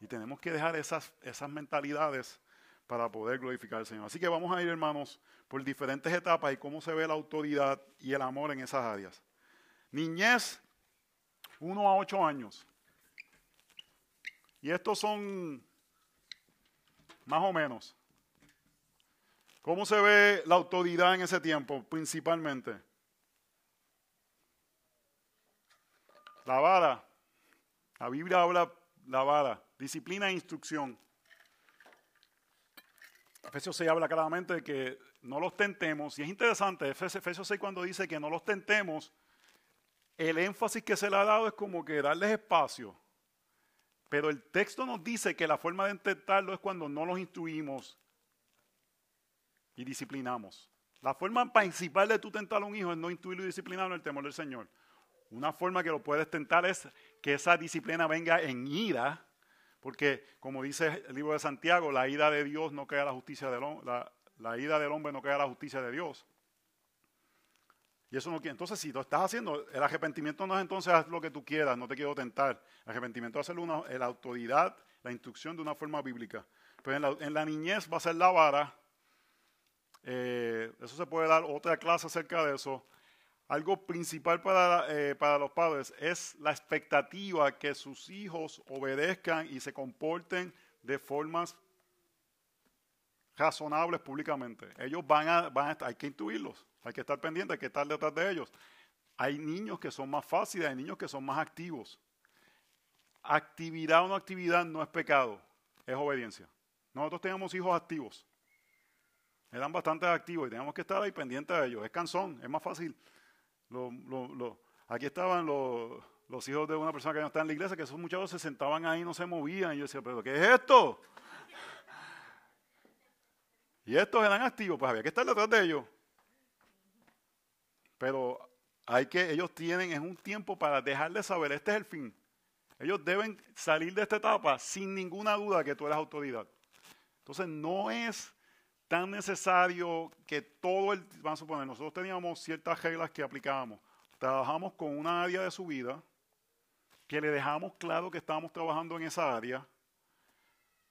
Y tenemos que dejar esas, esas mentalidades para poder glorificar al Señor. Así que vamos a ir, hermanos, por diferentes etapas y cómo se ve la autoridad y el amor en esas áreas. Niñez, 1 a 8 años. Y estos son más o menos. ¿Cómo se ve la autoridad en ese tiempo, principalmente? La vara. La Biblia habla la vara. Disciplina e instrucción. Efesios 6 habla claramente de que no los tentemos, y es interesante, Efesios 6 cuando dice que no los tentemos, el énfasis que se le ha dado es como que darles espacio, pero el texto nos dice que la forma de intentarlo es cuando no los instruimos y disciplinamos. La forma principal de tú tentar a un hijo es no instruirlo y disciplinarlo en el temor del Señor. Una forma que lo puedes tentar es que esa disciplina venga en ira, porque, como dice el libro de Santiago, la ira de Dios no queda la justicia del hombre, la, la ira del hombre no queda la justicia de Dios. Y eso no quiere. Entonces, si lo estás haciendo, el arrepentimiento no es entonces haz lo que tú quieras, no te quiero tentar. El arrepentimiento es hacerlo una, la autoridad, la instrucción de una forma bíblica. Pero en la, niñez va a ser la vara. Eh, eso se puede dar otra clase acerca de eso algo principal para, eh, para los padres es la expectativa que sus hijos obedezcan y se comporten de formas razonables públicamente. Ellos van a, van a hay que intuirlos, hay que estar pendientes, hay que estar detrás de ellos. Hay niños que son más fáciles, hay niños que son más activos. Actividad o no actividad no es pecado, es obediencia. Nosotros tenemos hijos activos. Eran bastante activos y tenemos que estar ahí pendientes de ellos. Es cansón, es más fácil aquí estaban los, hijos de una persona que no está en la iglesia, que esos muchachos se sentaban ahí no se movían. Y yo decía, ¿pero qué es esto? Y estos eran activos, pues había que estar detrás de ellos. Pero hay que, ellos tienen, es un tiempo para dejarles saber, este es el fin. Ellos deben salir de esta etapa sin ninguna duda que tú eres autoridad. Entonces no es tan necesario que todo el, vamos a suponer, nosotros teníamos ciertas reglas que aplicábamos. Trabajamos con una área de su vida, que le dejamos claro que estábamos trabajando en esa área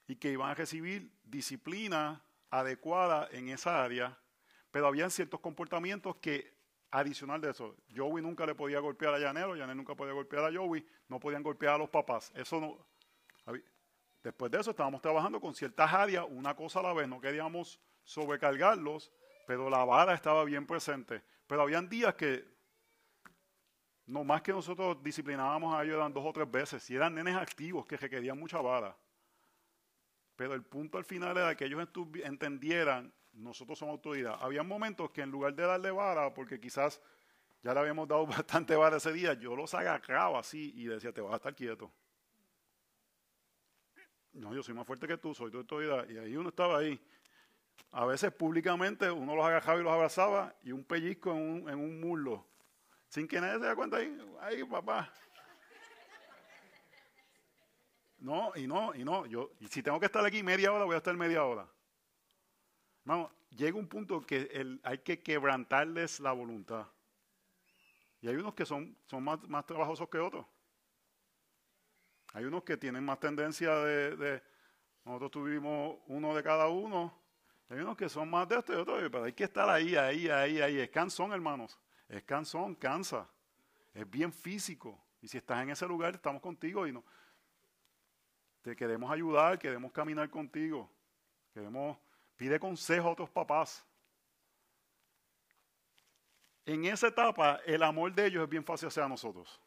y que iban a recibir disciplina adecuada en esa área, pero habían ciertos comportamientos que, adicional de eso, Joey nunca le podía golpear a Llanero, Janel nunca podía golpear a Joey, no podían golpear a los papás. Eso no. Después de eso estábamos trabajando con ciertas áreas, una cosa a la vez, no queríamos sobrecargarlos, pero la vara estaba bien presente. Pero habían días que, no más que nosotros disciplinábamos a ellos, eran dos o tres veces, si eran nenes activos que requerían mucha vara. Pero el punto al final era que ellos entendieran, nosotros somos autoridad. Había momentos que en lugar de darle vara, porque quizás ya le habíamos dado bastante vara ese día, yo los agarraba así y decía, te vas a estar quieto. No, yo soy más fuerte que tú, soy tu autoridad. Y ahí uno estaba ahí. A veces públicamente uno los agarraba y los abrazaba y un pellizco en un, en un muslo. Sin que nadie se dé cuenta ahí. Papá. No, y no, y no. Yo, si tengo que estar aquí media hora, voy a estar media hora. Vamos, llega un punto que el, hay que quebrantarles la voluntad. Y hay unos que son, son más, más trabajosos que otros. Hay unos que tienen más tendencia de, de nosotros tuvimos uno de cada uno hay unos que son más de esto y otros, pero hay que estar ahí, ahí, ahí, ahí. Es cansón, hermanos. Es cansón, cansa. Es bien físico. Y si estás en ese lugar, estamos contigo y no. te queremos ayudar, queremos caminar contigo, queremos, pide consejo a otros papás. En esa etapa, el amor de ellos es bien fácil hacia nosotros.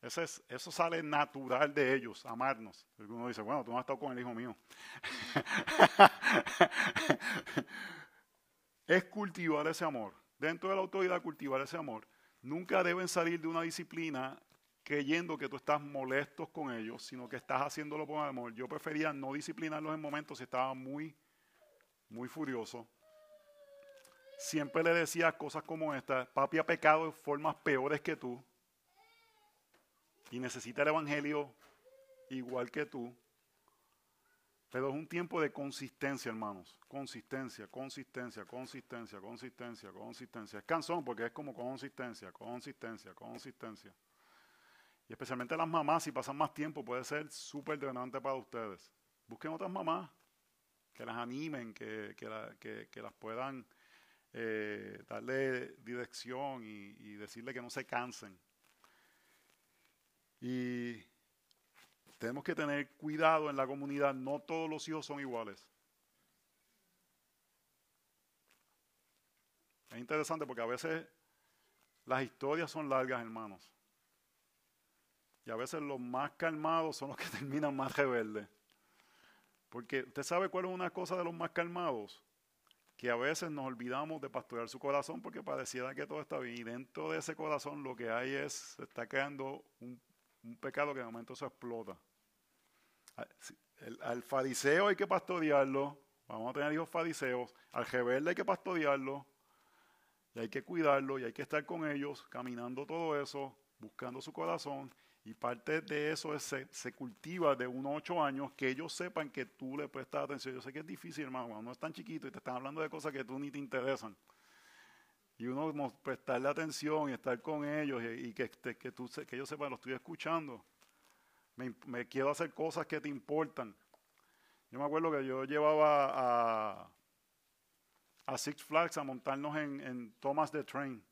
Eso, es, eso sale natural de ellos, amarnos. Uno dice, bueno, tú no has estado con el hijo mío. es cultivar ese amor. Dentro de la autoridad, cultivar ese amor. Nunca deben salir de una disciplina creyendo que tú estás molesto con ellos, sino que estás haciéndolo por amor. Yo prefería no disciplinarlos en momentos si estaba muy, muy furioso. Siempre le decía cosas como esta, papi ha pecado de formas peores que tú y necesita el Evangelio igual que tú. Pero es un tiempo de consistencia, hermanos. Consistencia, consistencia, consistencia, consistencia, consistencia. Es cansón porque es como consistencia, consistencia, consistencia. Y especialmente las mamás, si pasan más tiempo, puede ser súper drenante para ustedes. Busquen otras mamás que las animen, que, que, las puedan eh, darle dirección y decirle que no se cansen. Y tenemos que tener cuidado en la comunidad, no todos los hijos son iguales. Es interesante porque a veces las historias son largas, hermanos. Y a veces los más calmados son los que terminan más rebeldes. Porque usted sabe cuál es una cosa de los más calmados. Que a veces nos olvidamos de pastorear su corazón porque pareciera que todo está bien. Y dentro de ese corazón lo que hay es, se está creando un un pecado que de momento se explota. al fariseo hay que pastorearlo, vamos a tener hijos fariseos, al rebelde hay que pastorearlo, y hay que cuidarlo, y hay que estar con ellos, caminando todo eso, buscando su corazón, y parte de eso es, se, se, cultiva de unos ocho años, que ellos sepan que tú le prestas atención. Yo sé que es difícil, hermano, cuando no es tan chiquito y te están hablando de cosas que tú ni te interesan y uno prestarle atención y estar con ellos y, que, que, tú, que ellos sepan, lo estoy escuchando. Me, quiero hacer cosas que te importan. Yo me acuerdo que yo llevaba a, a Six Flags a montarnos en, en Thomas the Train.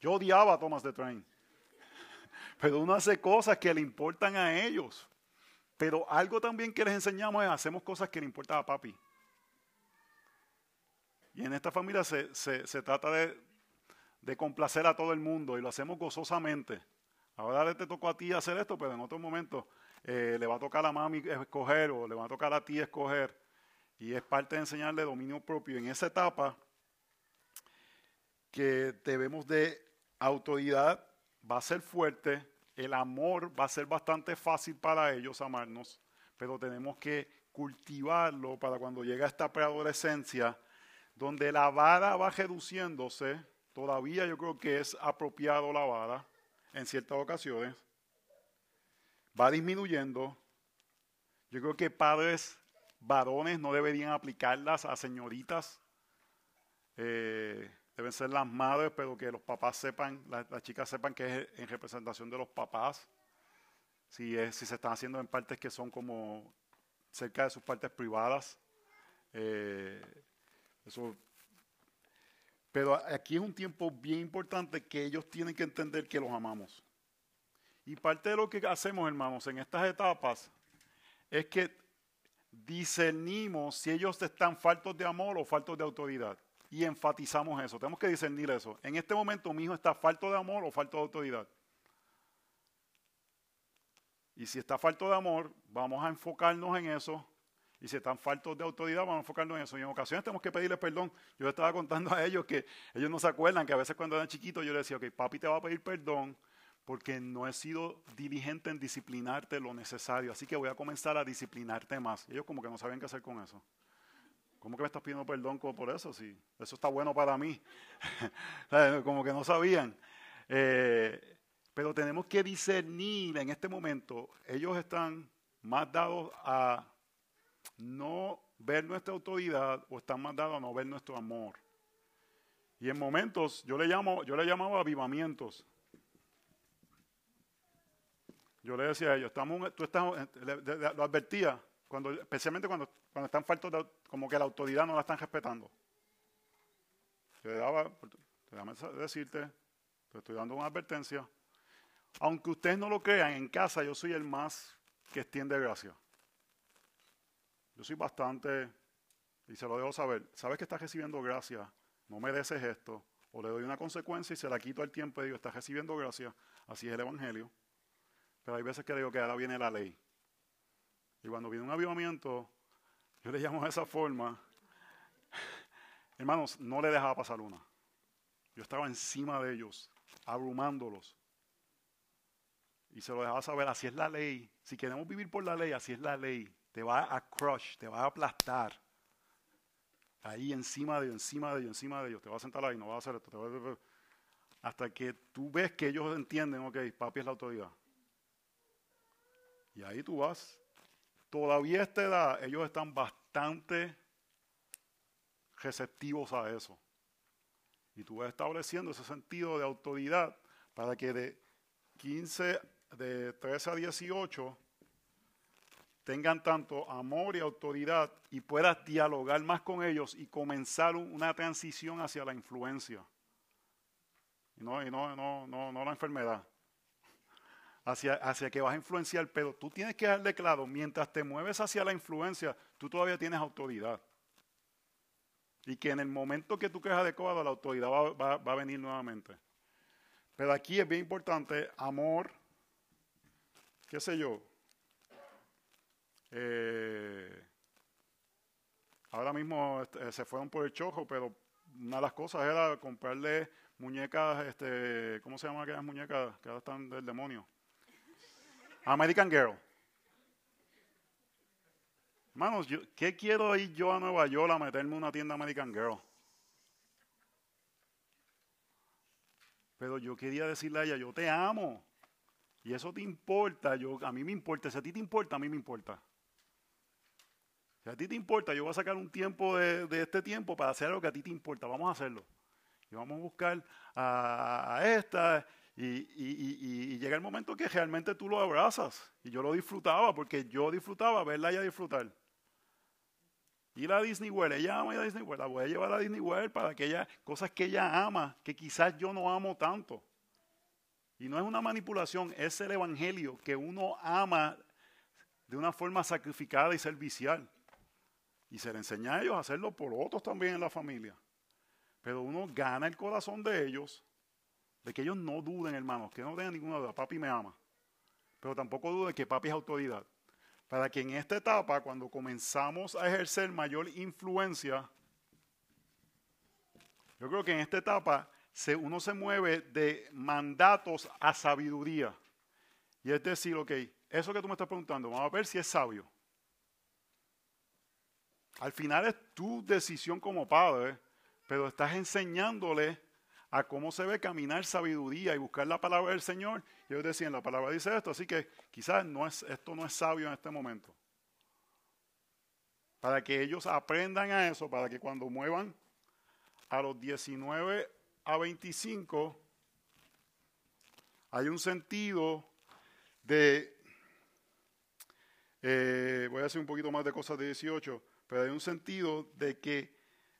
Yo odiaba a Thomas the Train. Pero uno hace cosas que le importan a ellos. Pero algo también que les enseñamos es hacemos cosas que le importan a papi. Y en esta familia se, se, se trata de, de complacer a todo el mundo y lo hacemos gozosamente. Ahora te tocó a ti hacer esto, pero en otro momento eh, le va a tocar a mami escoger o le va a tocar a ti escoger. Y es parte de enseñarle dominio propio. En esa etapa que debemos de autoridad va a ser fuerte, el amor va a ser bastante fácil para ellos amarnos, pero tenemos que cultivarlo para cuando llega esta preadolescencia, donde la vara va reduciéndose, Todavía yo creo que es apropiado la vara en ciertas ocasiones. Va disminuyendo. Yo creo que padres varones no deberían aplicarlas a señoritas. Eh, deben ser las madres, pero que los papás sepan, las, chicas sepan que es en representación de los papás. Si, es, si se están haciendo en partes que son como cerca de sus partes privadas. Eh, eso pero aquí es un tiempo bien importante que ellos tienen que entender que los amamos. Y parte de lo que hacemos, hermanos, en estas etapas es que discernimos si ellos están faltos de amor o faltos de autoridad. Y enfatizamos eso. Tenemos que discernir eso. En este momento mi hijo está falto de amor o falto de autoridad. Y si está falto de amor, vamos a enfocarnos en eso y si están faltos de autoridad, vamos a enfocarnos en eso. Y en ocasiones tenemos que pedirles perdón. Yo estaba contando a ellos que ellos no se acuerdan que a veces cuando eran chiquitos yo les decía, ok, papi te va a pedir perdón porque no he sido diligente en disciplinarte lo necesario. Así que voy a comenzar a disciplinarte más. ellos como que no sabían qué hacer con eso. ¿Cómo que me estás pidiendo perdón por eso? Sí, eso está bueno para mí. como que no sabían. Eh, pero tenemos que discernir en este momento. Ellos están más dados a no ver nuestra autoridad o están mandados a no ver nuestro amor. Y en momentos, yo le llamo, yo le llamaba avivamientos. Yo le decía a ellos, estamos, tú estás, lo advertía, cuando, especialmente cuando, cuando están faltos como que la autoridad no la están respetando. Yo le daba, déjame decirte, te estoy dando una advertencia. Aunque ustedes no lo crean, en casa yo soy el más que extiende gracia. Yo soy bastante, y se lo dejo saber, sabes que estás recibiendo gracia, no mereces esto, o le doy una consecuencia y se la quito al tiempo y digo, estás recibiendo gracia, así es el Evangelio. Pero hay veces que digo que ahora viene la ley. Y cuando viene un avivamiento, yo le llamo de esa forma, hermanos, no le dejaba pasar una. Yo estaba encima de ellos, abrumándolos. Y se lo dejaba saber, así es la ley. Si queremos vivir por la ley, así es la ley. Te va a crush, te va a aplastar. Ahí encima de ellos, encima de ellos, encima de ellos. Te va a sentar ahí, no va a hacer esto. Hasta que tú ves que ellos entienden, ok, papi es la autoridad. Y ahí tú vas. Todavía a esta edad, ellos están bastante receptivos a eso. Y tú vas estableciendo ese sentido de autoridad para que de 15, de 13 a 18 tengan tanto amor y autoridad y puedas dialogar más con ellos y comenzar una transición hacia la influencia. Y no, y no, no, no, no la enfermedad. Hacia, hacia que vas a influenciar, pero tú tienes que darle claro, mientras te mueves hacia la influencia, tú todavía tienes autoridad. Y que en el momento que tú quedas adecuado, la autoridad va, va a venir nuevamente. Pero aquí es bien importante, amor, qué sé yo, eh, ahora mismo este, se fueron por el chojo, pero una de las cosas era comprarle muñecas, este, ¿cómo se llaman aquellas muñecas que ahora están del demonio? American Girl. Hermanos, ¿qué quiero ir yo a Nueva York a meterme en una tienda American Girl? Pero yo quería decirle a ella, yo te amo. Y eso te importa, yo, a mí me importa. Si a ti te importa, a mí me importa. A ti te importa, yo voy a sacar un tiempo de, este tiempo para hacer algo que a ti te importa. Vamos a hacerlo. Y vamos a buscar a, esta. Y, llega el momento que realmente tú lo abrazas. Y yo lo disfrutaba porque yo disfrutaba verla ella disfrutar. Ir a Disney World, ella ama a Disney World, la voy a llevar a Disney World para aquellas cosas que ella ama, que quizás yo no amo tanto. Y no es una manipulación, es el evangelio que uno ama de una forma sacrificada y servicial. Y se le enseña a ellos a hacerlo por otros también en la familia. Pero uno gana el corazón de ellos, de que ellos no duden, hermanos, que no tengan ninguna duda. Papi me ama. Pero tampoco duden que papi es autoridad. Para que en esta etapa, cuando comenzamos a ejercer mayor influencia, yo creo que en esta etapa uno se mueve de mandatos a sabiduría. Y es decir, ok, eso que tú me estás preguntando, vamos a ver si es sabio. Al final es tu decisión como padre, pero estás enseñándole a cómo se ve caminar sabiduría y buscar la palabra del Señor. Y ellos decían, la palabra dice esto, así que quizás no es, esto no es sabio en este momento. Para que ellos aprendan a eso, para que cuando muevan a los 19 a 25, hay un sentido de, eh, voy a hacer un poquito más de cosas de 18, pero hay un sentido de que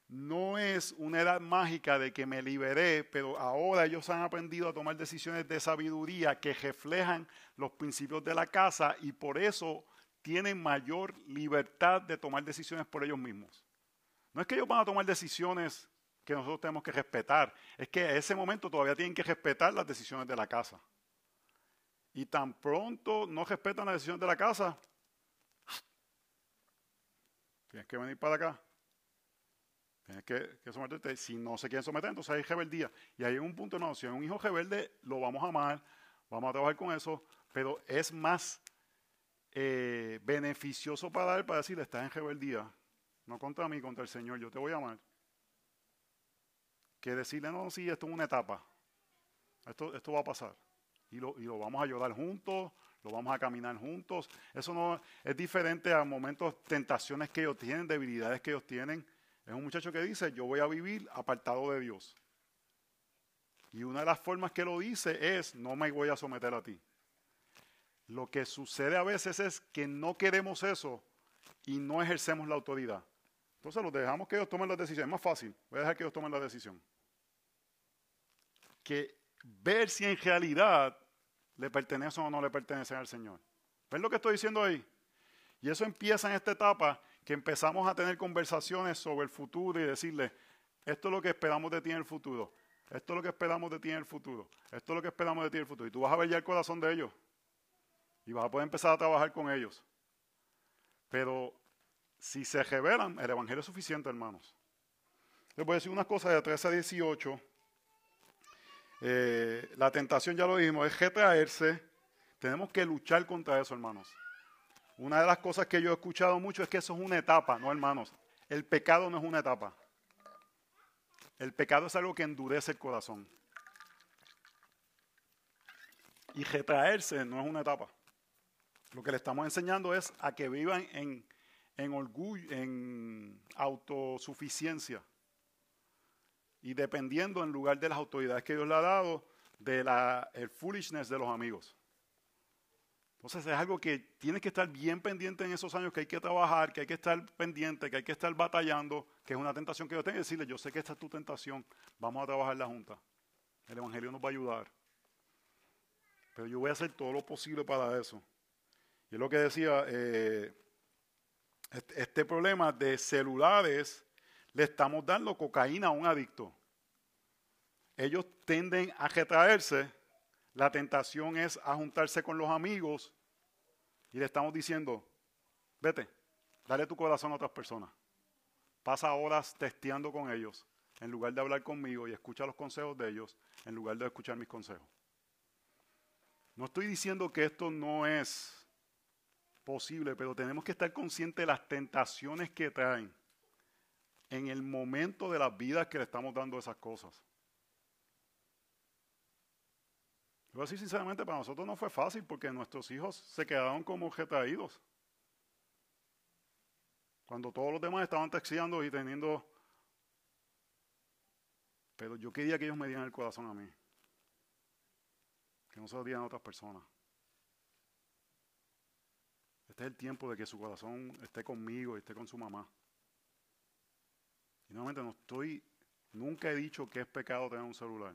no es una edad mágica de que me liberé, pero ahora ellos han aprendido a tomar decisiones de sabiduría que reflejan los principios de la casa y por eso tienen mayor libertad de tomar decisiones por ellos mismos. No es que ellos van a tomar decisiones que nosotros tenemos que respetar, es que en ese momento todavía tienen que respetar las decisiones de la casa. Y tan pronto no respetan las decisiones de la casa, Tienes que venir para acá. Tienes que, someterte. Si no se quieren someter, entonces hay rebeldía. Y hay un punto, no, si hay un hijo rebelde, lo vamos a amar, vamos a trabajar con eso, pero es más eh, beneficioso para él para decirle, estás en rebeldía, no contra mí, contra el Señor, yo te voy a amar. Que decirle, no, sí, esto es una etapa, esto, esto va a pasar. Y lo, y lo vamos a ayudar juntos, lo vamos a caminar juntos. Eso no es diferente a momentos, tentaciones que ellos tienen, debilidades que ellos tienen. Es un muchacho que dice, yo voy a vivir apartado de Dios. Y una de las formas que lo dice es, no me voy a someter a ti. Lo que sucede a veces es que no queremos eso y no ejercemos la autoridad. Entonces los dejamos que ellos tomen la decisión. Es más fácil, voy a dejar que ellos tomen la decisión. Que ver si en realidad le pertenecen o no le pertenecen al Señor. ¿Ven lo que estoy diciendo ahí? Y eso empieza en esta etapa que empezamos a tener conversaciones sobre el futuro y decirle, esto es lo que esperamos de ti en el futuro, esto es lo que esperamos de ti en el futuro, esto es lo que esperamos de ti en el futuro. Y tú vas a ver ya el corazón de ellos y vas a poder empezar a trabajar con ellos. Pero si se revelan, el Evangelio es suficiente, hermanos. Les voy a decir unas cosas de 13 a 18. Eh, la tentación, ya lo dijimos, es retraerse. Tenemos que luchar contra eso, hermanos. Una de las cosas que yo he escuchado mucho es que eso es una etapa, no, hermanos. El pecado no es una etapa. El pecado es algo que endurece el corazón. Y retraerse no es una etapa. Lo que le estamos enseñando es a que vivan en, en orgullo, en autosuficiencia y dependiendo en lugar de las autoridades que Dios le ha dado, de la el foolishness de los amigos. Entonces es algo que tiene que estar bien pendiente en esos años, que hay que trabajar, que hay que estar pendiente, que hay que estar batallando, que es una tentación que yo tengo que decirle, yo sé que esta es tu tentación, vamos a trabajar la junta. El Evangelio nos va a ayudar. Pero yo voy a hacer todo lo posible para eso. Y es lo que decía, eh, este, este problema de celulares le estamos dando cocaína a un adicto. Ellos tienden a retraerse, la tentación es a juntarse con los amigos y le estamos diciendo, vete, dale tu corazón a otras personas. Pasa horas testeando con ellos en lugar de hablar conmigo y escucha los consejos de ellos en lugar de escuchar mis consejos. No estoy diciendo que esto no es posible, pero tenemos que estar conscientes de las tentaciones que traen en el momento de las vidas que le estamos dando esas cosas. Yo voy a decir sinceramente, para nosotros no fue fácil porque nuestros hijos se quedaron como retraídos. Cuando todos los demás estaban texteando y teniendo... Pero yo quería que ellos me dieran el corazón a mí. Que no se lo dieran a otras personas. Este es el tiempo de que su corazón esté conmigo y esté con su mamá. Y nuevamente no estoy, nunca he dicho que es pecado tener un celular.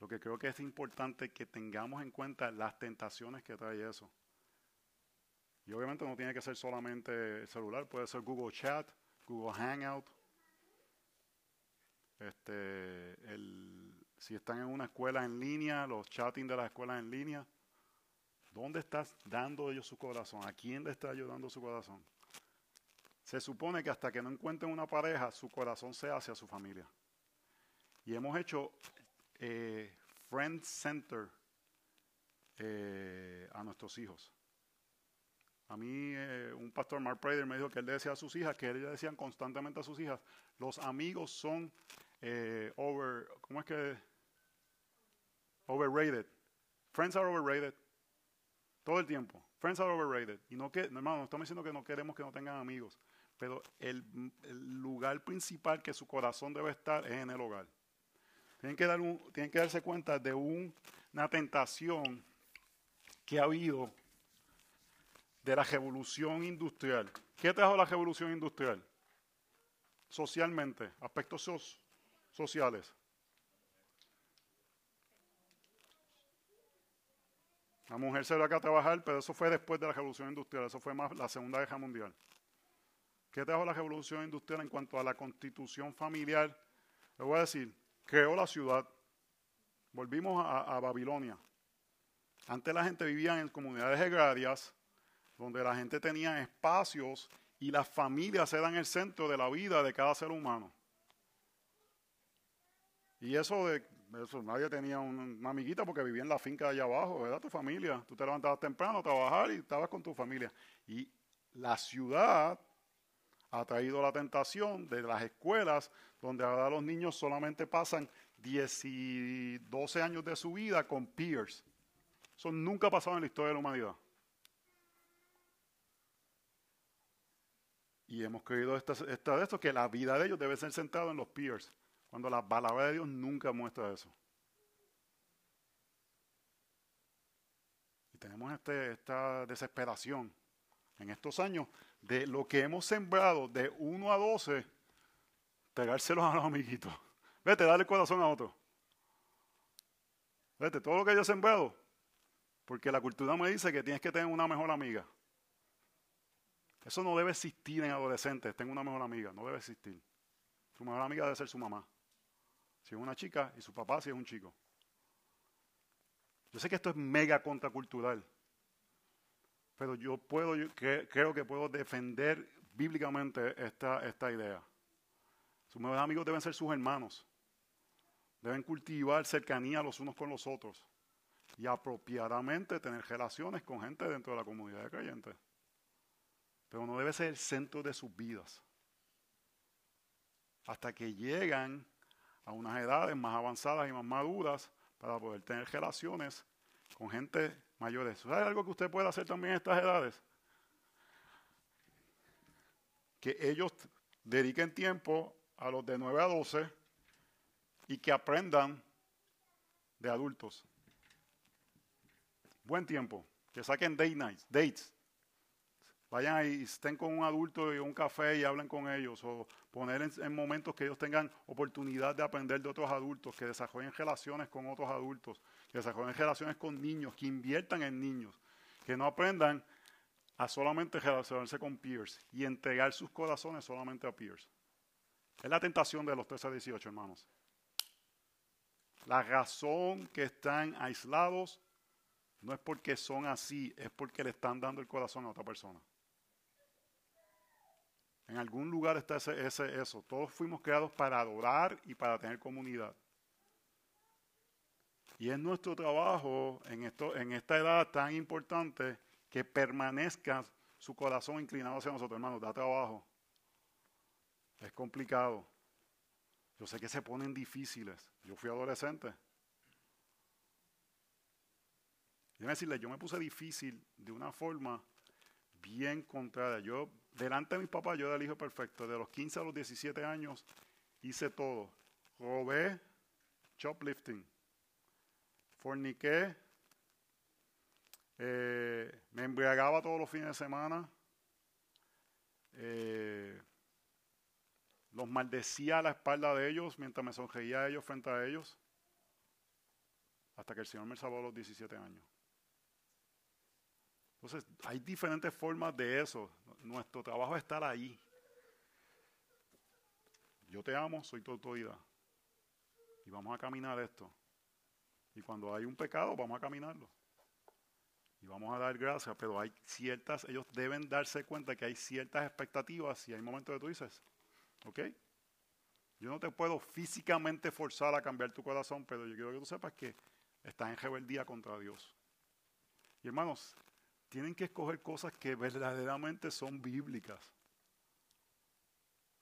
Lo que creo que es importante que tengamos en cuenta las tentaciones que trae eso. Y obviamente no tiene que ser solamente el celular, puede ser Google Chat, Google Hangout. Este, si están en una escuela en línea, los chatting de las escuelas en línea, ¿dónde estás dando ellos su corazón? ¿A quién le está ayudando su corazón? Se supone que hasta que no encuentren una pareja, su corazón se hace a su familia. Y hemos hecho eh, Friend Center eh, a nuestros hijos. A mí, eh, un pastor, Mark Prader, me dijo que él decía a sus hijas, que él le decían constantemente a sus hijas, los amigos son over, ¿cómo es que? Overrated. Friends are overrated. Todo el tiempo. Friends are overrated. Y no que, hermano, no estamos diciendo que no queremos que no tengan amigos pero el, lugar principal que su corazón debe estar es en el hogar. Tienen que, darse cuenta de una tentación que ha habido de la revolución industrial. ¿Qué trajo la revolución industrial? Socialmente, aspectos sociales. La mujer se va acá a trabajar, pero eso fue después de la revolución industrial, eso fue más la Segunda Guerra Mundial. ¿Qué trajo la revolución industrial en cuanto a la constitución familiar? Le voy a decir, creó la ciudad. Volvimos a, Babilonia. Antes la gente vivía en comunidades agrarias, donde la gente tenía espacios y las familias eran el centro de la vida de cada ser humano. Y eso de eso, nadie tenía una, amiguita porque vivía en la finca de allá abajo, ¿verdad? Tu familia. Tú te levantabas temprano a trabajar y estabas con tu familia. Y la ciudad ha traído la tentación de las escuelas, donde ahora los niños solamente pasan 10 y 12 años de su vida con peers. Eso nunca ha pasado en la historia de la humanidad. Y hemos creído esta, de esto, que la vida de ellos debe ser centrada en los peers, cuando la palabra de Dios nunca muestra eso. Y tenemos este, esta desesperación en estos años de lo que hemos sembrado de 1 a 12, pegárselos a los amiguitos. Vete, dale el corazón a otro. Vete, todo lo que haya sembrado, Porque la cultura me dice que tienes que tener una mejor amiga. Eso no debe existir en adolescentes. Tengo una mejor amiga. No debe existir. Su mejor amiga debe ser su mamá. Si es una chica y su papá si es un chico. Yo sé que esto es mega contracultural. Pero yo puedo, creo que puedo defender bíblicamente esta, esta idea. Sus mejores amigos deben ser sus hermanos. Deben cultivar cercanía los unos con los otros. Y apropiadamente tener relaciones con gente dentro de la comunidad de creyentes. Pero no debe ser el centro de sus vidas. Hasta que llegan a unas edades más avanzadas y más maduras para poder tener relaciones con gente mayores. ¿Sabe algo que usted puede hacer también en estas edades? Que ellos dediquen tiempo a los de 9 a 12 y que aprendan de adultos. Buen tiempo. Que saquen date nights, dates. Vayan y estén con un adulto y un café y hablen con ellos. O poner en, momentos que ellos tengan oportunidad de aprender de otros adultos, que desarrollen relaciones con otros adultos, que desarrollen relaciones con niños, que inviertan en niños, que no aprendan a solamente relacionarse con peers y entregar sus corazones solamente a peers. Es la tentación de los 13 a 18, hermanos. La razón que están aislados no es porque son así, es porque le están dando el corazón a otra persona. En algún lugar está ese, ese, eso. Todos fuimos creados para adorar y para tener comunidad. Y es nuestro trabajo en, esto, en esta edad tan importante que permanezca su corazón inclinado hacia nosotros, hermanos. Da trabajo. Es complicado. Yo sé que se ponen difíciles. Yo fui adolescente. Déjame decirle, yo me puse difícil de una forma bien contraria. Yo, delante de mis papás, yo era el hijo perfecto. De los 15 a los 17 años hice todo. Robé, shoplifting, forniqué, eh, me embriagaba todos los fines de semana. Eh, los maldecía a la espalda de ellos mientras me sonreía a ellos frente a ellos. Hasta que el Señor me salvó a los 17 años. Entonces, hay diferentes formas de eso. Nuestro trabajo es estar ahí. Yo te amo, soy tu autoridad. Y vamos a caminar esto. Y cuando hay un pecado, vamos a caminarlo. Y vamos a dar gracias, pero hay ciertas, ellos deben darse cuenta que hay ciertas expectativas y hay momentos que tú dices, ¿Ok? Yo no te puedo físicamente forzar a cambiar tu corazón, pero yo quiero que tú sepas que estás en rebeldía contra Dios. Y hermanos, tienen que escoger cosas que verdaderamente son bíblicas.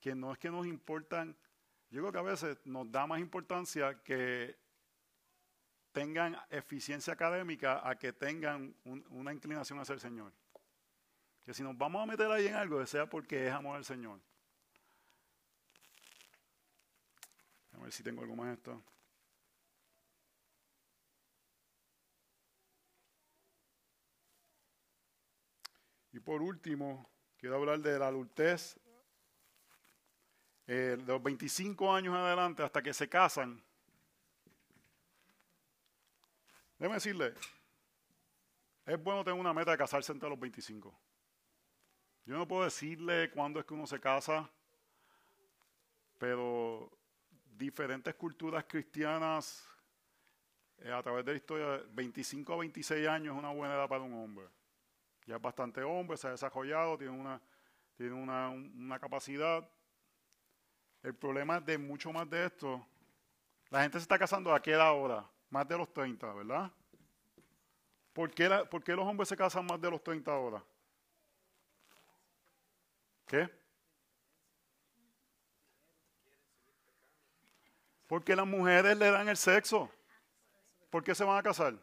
Que no es que nos importan, yo creo que a veces nos da más importancia que tengan eficiencia académica a que tengan una inclinación hacia el Señor. Que si nos vamos a meter ahí en algo, sea porque es amor al Señor. A ver si tengo algo más esto. Y por último, quiero hablar de la adultez. Eh, de los 25 años adelante hasta que se casan. Déjeme decirle, es bueno tener una meta de casarse entre los 25. Yo no puedo decirle cuándo es que uno se casa, pero diferentes culturas cristianas eh, a través de la historia, 25 a 26 años es una buena edad para un hombre. Ya es bastante hombre, se ha desarrollado, tiene una, tiene una, capacidad. El problema de mucho más de esto, la gente se está casando a qué edad ahora? Más de los 30, ¿verdad? ¿Por qué, ¿Por qué los hombres se casan más de los 30 ahora? ¿Qué? Porque las mujeres le dan el sexo. ¿Por qué se van a casar?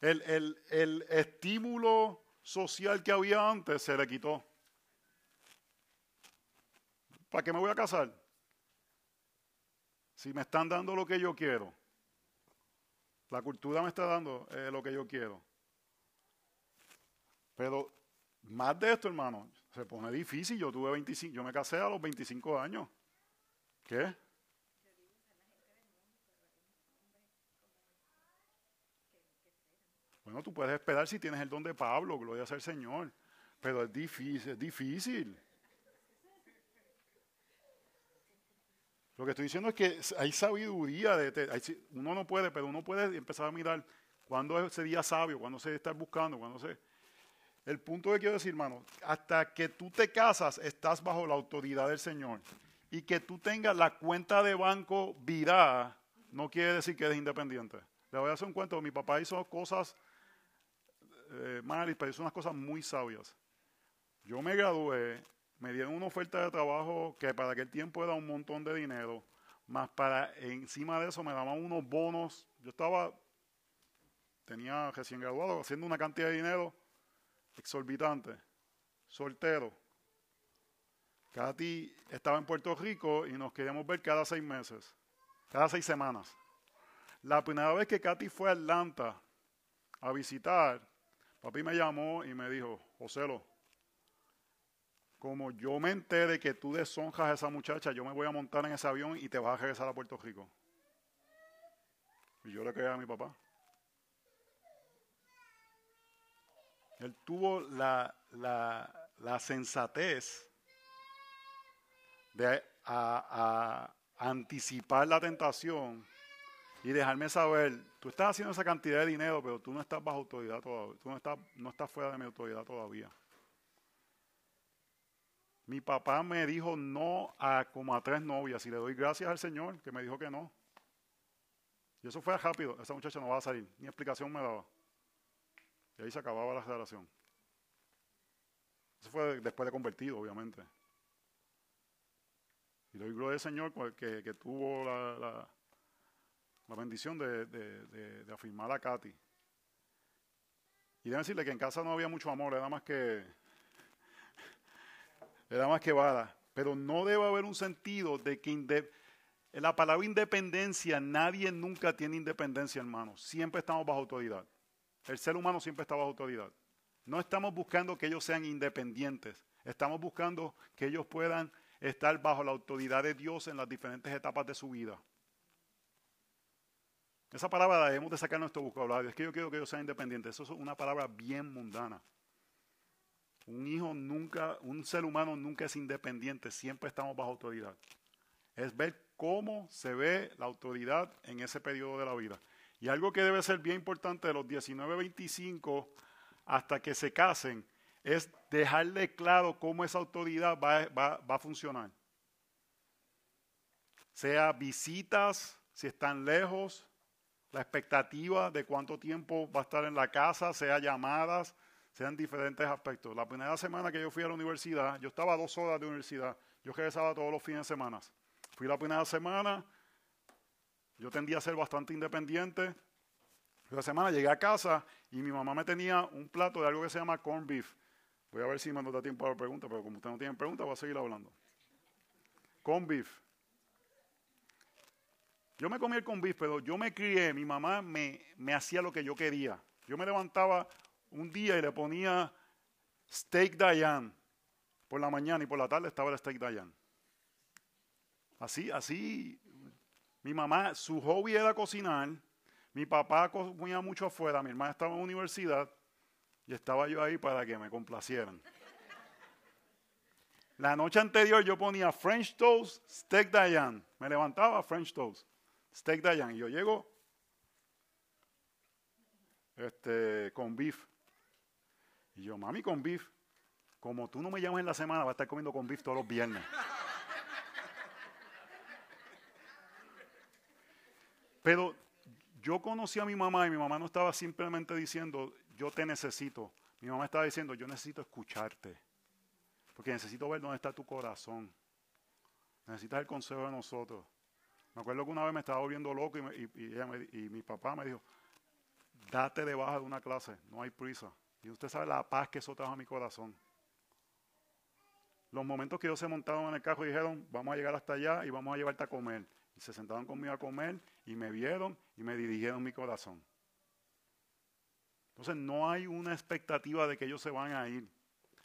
El estímulo social que había antes se le quitó. ¿Para qué me voy a casar? Si me están dando lo que yo quiero. La cultura me está dando eh, lo que yo quiero. Pero más de esto, hermano, se pone difícil. Yo tuve 25, yo me casé a los 25 años. ¿Qué? Bueno, tú puedes esperar si tienes el don de Pablo, gloria sea el Señor. Pero es difícil, es difícil. Lo que estoy diciendo es que hay sabiduría. De, uno no puede, pero uno puede empezar a mirar cuándo día sabio, cuándo se está buscando, cuándo se... El punto que quiero decir, hermano, hasta que tú te casas, estás bajo la autoridad del Señor. Y que tú tengas la cuenta de banco virada, no quiere decir que eres independiente. Le voy a hacer un cuento. Mi papá hizo cosas eh, mal, pero hizo unas cosas muy sabias. Yo me gradué me dieron una oferta de trabajo que para aquel tiempo era un montón de dinero, más para encima de eso me daban unos bonos. Yo estaba, tenía recién graduado, haciendo una cantidad de dinero exorbitante, soltero. Katy estaba en Puerto Rico y nos queríamos ver cada seis meses, cada seis semanas. La primera vez que Katy fue a Atlanta a visitar, papi me llamó y me dijo, Joselo, como yo me entere que tú deshonjas a esa muchacha, yo me voy a montar en ese avión y te vas a regresar a Puerto Rico. Y yo le creí a mi papá. Él tuvo la, sensatez de anticipar la tentación y dejarme saber, tú estás haciendo esa cantidad de dinero, pero tú no estás bajo autoridad todavía, tú no estás, no estás fuera de mi autoridad todavía. Mi papá me dijo no a como a tres novias y le doy gracias al Señor que me dijo que no. Y eso fue rápido, esa muchacha no va a salir, ni explicación me daba. Y ahí se acababa la relación. Eso fue después de convertido, obviamente. Y doy gloria al Señor que, que tuvo la, la, bendición de, de, afirmar a Katy. Y debo decirle que en casa no había mucho amor, era más que era más que vara. Pero no debe haber un sentido de que en la palabra independencia, nadie nunca tiene independencia, hermano. Siempre estamos bajo autoridad. El ser humano siempre está bajo autoridad. No estamos buscando que ellos sean independientes. Estamos buscando que ellos puedan estar bajo la autoridad de Dios en las diferentes etapas de su vida. Esa palabra la debemos de sacar nuestro vocabulario. Es que yo quiero que ellos sean independientes. Eso es una palabra bien mundana. Un hijo nunca, un ser humano nunca es independiente, siempre estamos bajo autoridad. Es ver cómo se ve la autoridad en ese periodo de la vida. Y algo que debe ser bien importante de los 19, 25 hasta que se casen es dejarle claro cómo esa autoridad va, va a funcionar. Sea visitas, si están lejos, la expectativa de cuánto tiempo va a estar en la casa, sea llamadas, sean diferentes aspectos. La primera semana que yo fui a la universidad, yo estaba dos horas de universidad, yo regresaba todos los fines de semana. Fui la primera semana, yo tendía a ser bastante independiente. La semana llegué a casa y mi mamá me tenía un plato de algo que se llama corn beef. Voy a ver si me da tiempo a la pregunta, pero como usted no tiene pregunta, voy a seguir hablando. Corn beef. Yo me comí el corn beef, pero yo me crié, mi mamá me, me hacía lo que yo quería. Yo me levantaba un día y le ponía steak Dayan por la mañana y por la tarde estaba el steak Dayan. Así, así, mi mamá, su hobby era cocinar, mi papá comía mucho afuera, mi hermana estaba en la universidad y estaba yo ahí para que me complacieran. La noche anterior yo ponía French toast, steak Dayan. Me levantaba French toast, steak Dayan. Y yo llego este, con beef. Y yo, mami, con beef. Como tú no me llamas en la semana, va a estar comiendo con beef todos los viernes. Pero yo conocí a mi mamá y mi mamá no estaba simplemente diciendo, yo te necesito. Mi mamá estaba diciendo, yo necesito escucharte. Porque necesito ver dónde está tu corazón. Necesitas el consejo de nosotros. Me acuerdo que una vez me estaba volviendo loco y, y mi papá me dijo, date de baja de una clase, no hay prisa. Y usted sabe la paz que eso trajo a mi corazón. Los momentos que ellos se montaron en el carro y dijeron, vamos a llegar hasta allá y vamos a llevarte a comer. Y se sentaron conmigo a comer y me vieron y me dirigieron mi corazón. Entonces no hay una expectativa de que ellos se van a ir.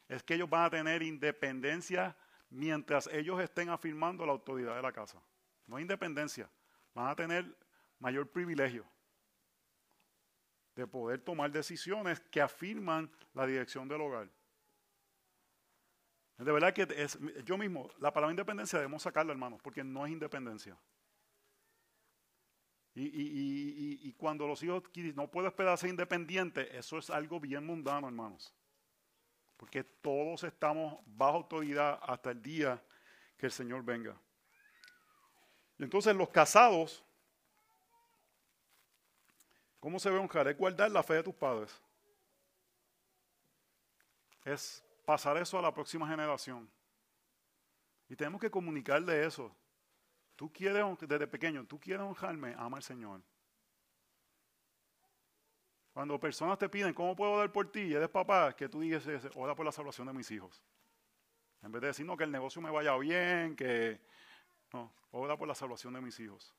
Es que ellos van a tener independencia mientras ellos estén afirmando la autoridad de la casa. No hay independencia. Van a tener mayor privilegio. De poder tomar decisiones que afirman la dirección del hogar. De verdad que es, yo mismo, la palabra independencia debemos sacarla, hermanos, porque no es independencia. Y, cuando los hijos no pueden esperar ser independientes, eso es algo bien mundano, hermanos. Porque todos estamos bajo autoridad hasta el día que el Señor venga. Y entonces los casados, ¿cómo se ve honrar? Es guardar la fe de tus padres. Es pasar eso a la próxima generación. Y tenemos que comunicarle eso. Tú quieres, desde pequeño, tú quieres honrarme, ama al Señor. Cuando personas te piden, ¿cómo puedo dar por ti? Y eres papá, que tú digas, ora por la salvación de mis hijos. En vez de decir, no, que el negocio me vaya bien, que... No, ora por la salvación de mis hijos.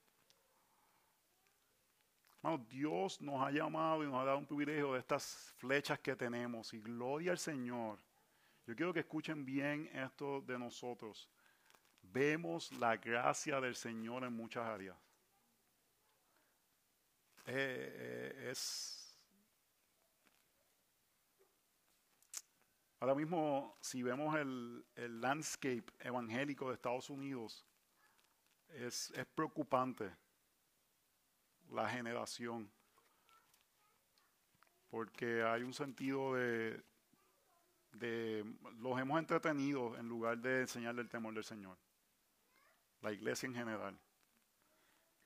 Dios nos ha llamado y nos ha dado un privilegio de estas flechas que tenemos. Y gloria al Señor. Yo quiero que escuchen bien esto de nosotros vemos la gracia del Señor en muchas áreas. Eh, eh, es ahora mismo si vemos el, el, landscape evangélico de Estados Unidos es, es preocupante la generación porque hay un sentido de, de los hemos entretenido en lugar de enseñarle el temor del Señor la iglesia en general.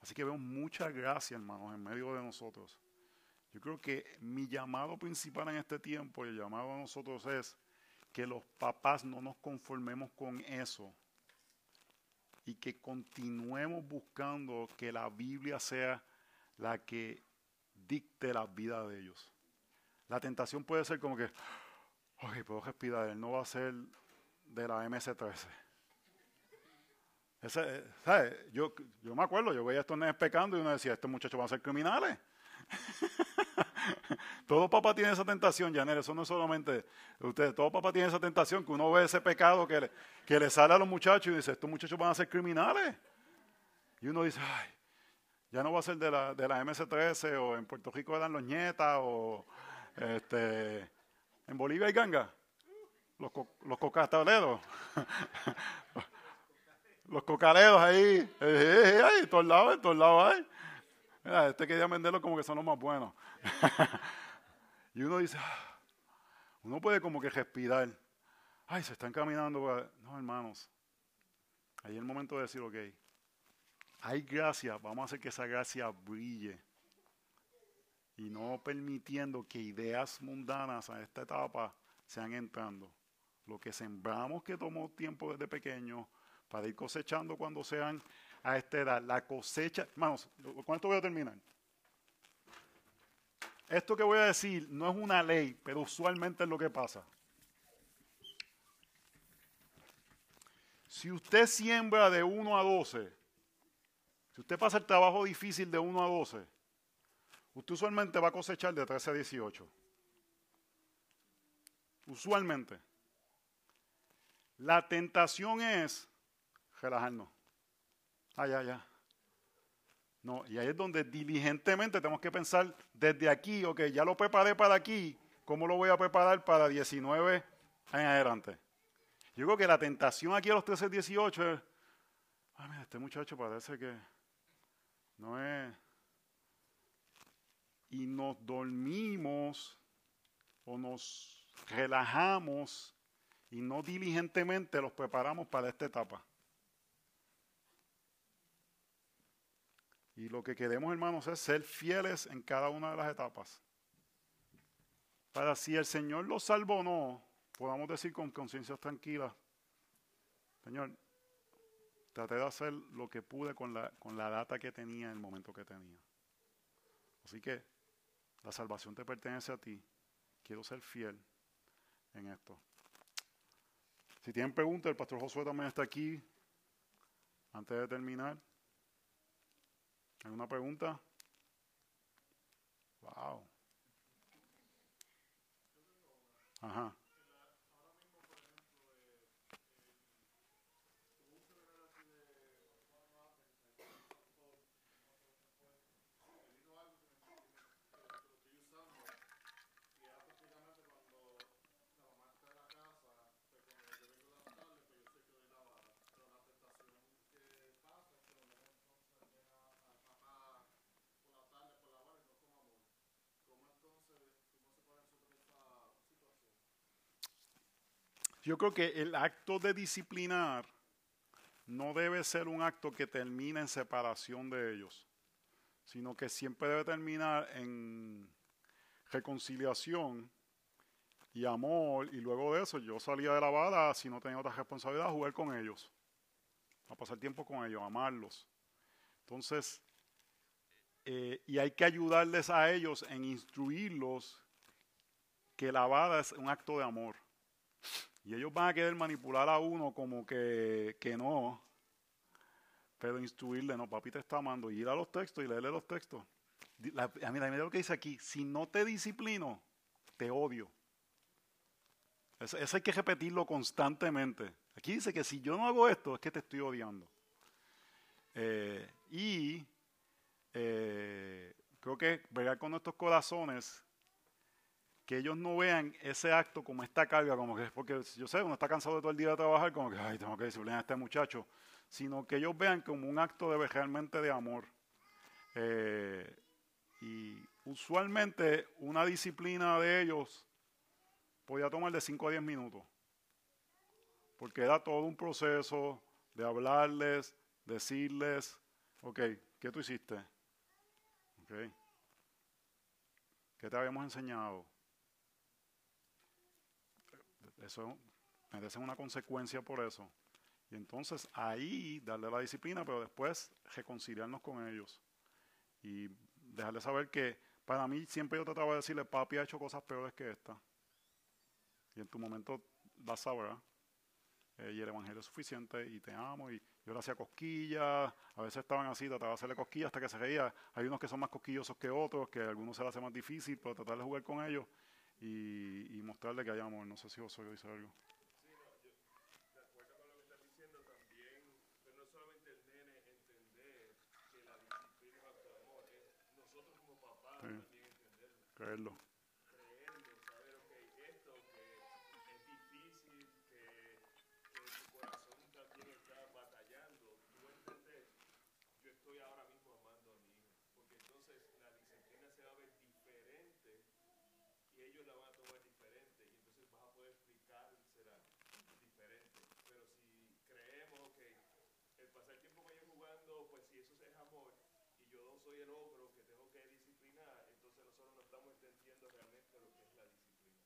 Así que vemos mucha gracia, hermanos, en medio de nosotros. Yo creo que mi llamado principal en este tiempo, y el llamado a nosotros es que los papás no nos conformemos con eso y que continuemos buscando que la Biblia sea la que dicte la vida de ellos. La tentación puede ser como que, ok, puedo respirar, él no va a ser de la MS-13 ese, ¿sabes? Yo, yo me acuerdo, yo veía estos nenes pecando y uno decía, estos muchachos van a ser criminales. todo papá tiene esa tentación, Janet, eso no es solamente ustedes, todo papá tiene esa tentación que uno ve ese pecado que que le sale a los muchachos y dice, estos muchachos van a ser criminales. Y uno dice, ay, ya no va a ser de la, de la MS-13 o en Puerto Rico eran los nietas o este, en Bolivia hay ganga, los, los cocataleros. los cocaredos ahí, eh, eh, eh, ahí, todos lados, todos lados hay. Mira, este quería venderlo como que son los más buenos. y uno dice, ah, uno puede como que respirar. Ay, se están caminando. No, hermanos. Ahí es el momento de decir, ok, hay gracia, vamos a hacer que esa gracia brille. Y no permitiendo que ideas mundanas a esta etapa sean entrando. Lo que sembramos que tomó tiempo desde pequeño, para ir cosechando cuando sean a esta edad. La cosecha, hermanos, esto voy a terminar. Esto que voy a decir no es una ley, pero usualmente es lo que pasa. Si usted siembra de 1 a 12, si usted pasa el trabajo difícil de 1 a 12, usted usualmente va a cosechar de 13 a 18. Usualmente. La tentación es relajarnos. Ah, ya, ya. No, y ahí es donde diligentemente tenemos que pensar desde aquí, ok, ya lo preparé para aquí, ¿cómo lo voy a preparar para 19 en adelante? Yo creo que la tentación aquí a los 13, 18 es, ah, mira, este muchacho parece que no es... Y nos dormimos o nos relajamos y no diligentemente los preparamos para esta etapa. Y lo que queremos, hermanos, es ser fieles en cada una de las etapas. Para si el Señor los salvó o no, podamos decir con conciencia tranquila, Señor, traté de hacer lo que pude con la, con la data que tenía en el momento que tenía. Así que la salvación te pertenece a ti. Quiero ser fiel en esto. Si tienen preguntas, el pastor Josué también está aquí. Antes de terminar. ¿Alguna pregunta? Wow. Ajá. Yo creo que el acto de disciplinar no debe ser un acto que termine en separación de ellos, sino que siempre debe terminar en reconciliación y amor, y luego de eso yo salía de la bala si no tenía otra responsabilidad, a jugar con ellos, a pasar tiempo con ellos, a amarlos. Entonces, eh, y hay que ayudarles a ellos en instruirlos que la bala es un acto de amor. Y ellos van a querer manipular a uno como que, que no, pero instruirle, no, papi te está amando, y ir a los textos y leerle los textos. La, a mí, mira lo que dice aquí, si no te disciplino, te odio. Eso, hay que repetirlo constantemente. Aquí dice que si yo no hago esto, es que te estoy odiando. Eh, y eh, creo que ver con nuestros corazones que ellos no vean ese acto como esta carga, como que es porque yo sé, uno está cansado de todo el día de trabajar, como que, ay, tengo que disciplinar a este muchacho, sino que ellos vean como un acto realmente de amor. Eh, y usualmente una disciplina de ellos podía tomar de 5 a 10 minutos, porque era todo un proceso de hablarles, decirles, ok, ¿qué tú hiciste? Okay. ¿Qué te habíamos enseñado? Eso merece una consecuencia por eso. Y entonces ahí darle la disciplina, pero después reconciliarnos con ellos. Y dejarle saber que para mí siempre yo trataba de decirle, papi ha hecho cosas peores que esta. Y en tu momento la sabrá. Eh, y el evangelio es suficiente y te amo. Y yo le hacía cosquillas. A veces estaban así, trataba de hacerle cosquillas hasta que se reía. Hay unos que son más cosquillosos que otros, que a algunos se les hace más difícil, pero tratar de jugar con ellos y, y mostrarle que hay amor. No sé si vos dice algo. Creerlo. Soy el otro que tengo que disciplinar, entonces nosotros no estamos entendiendo realmente lo que es la disciplina.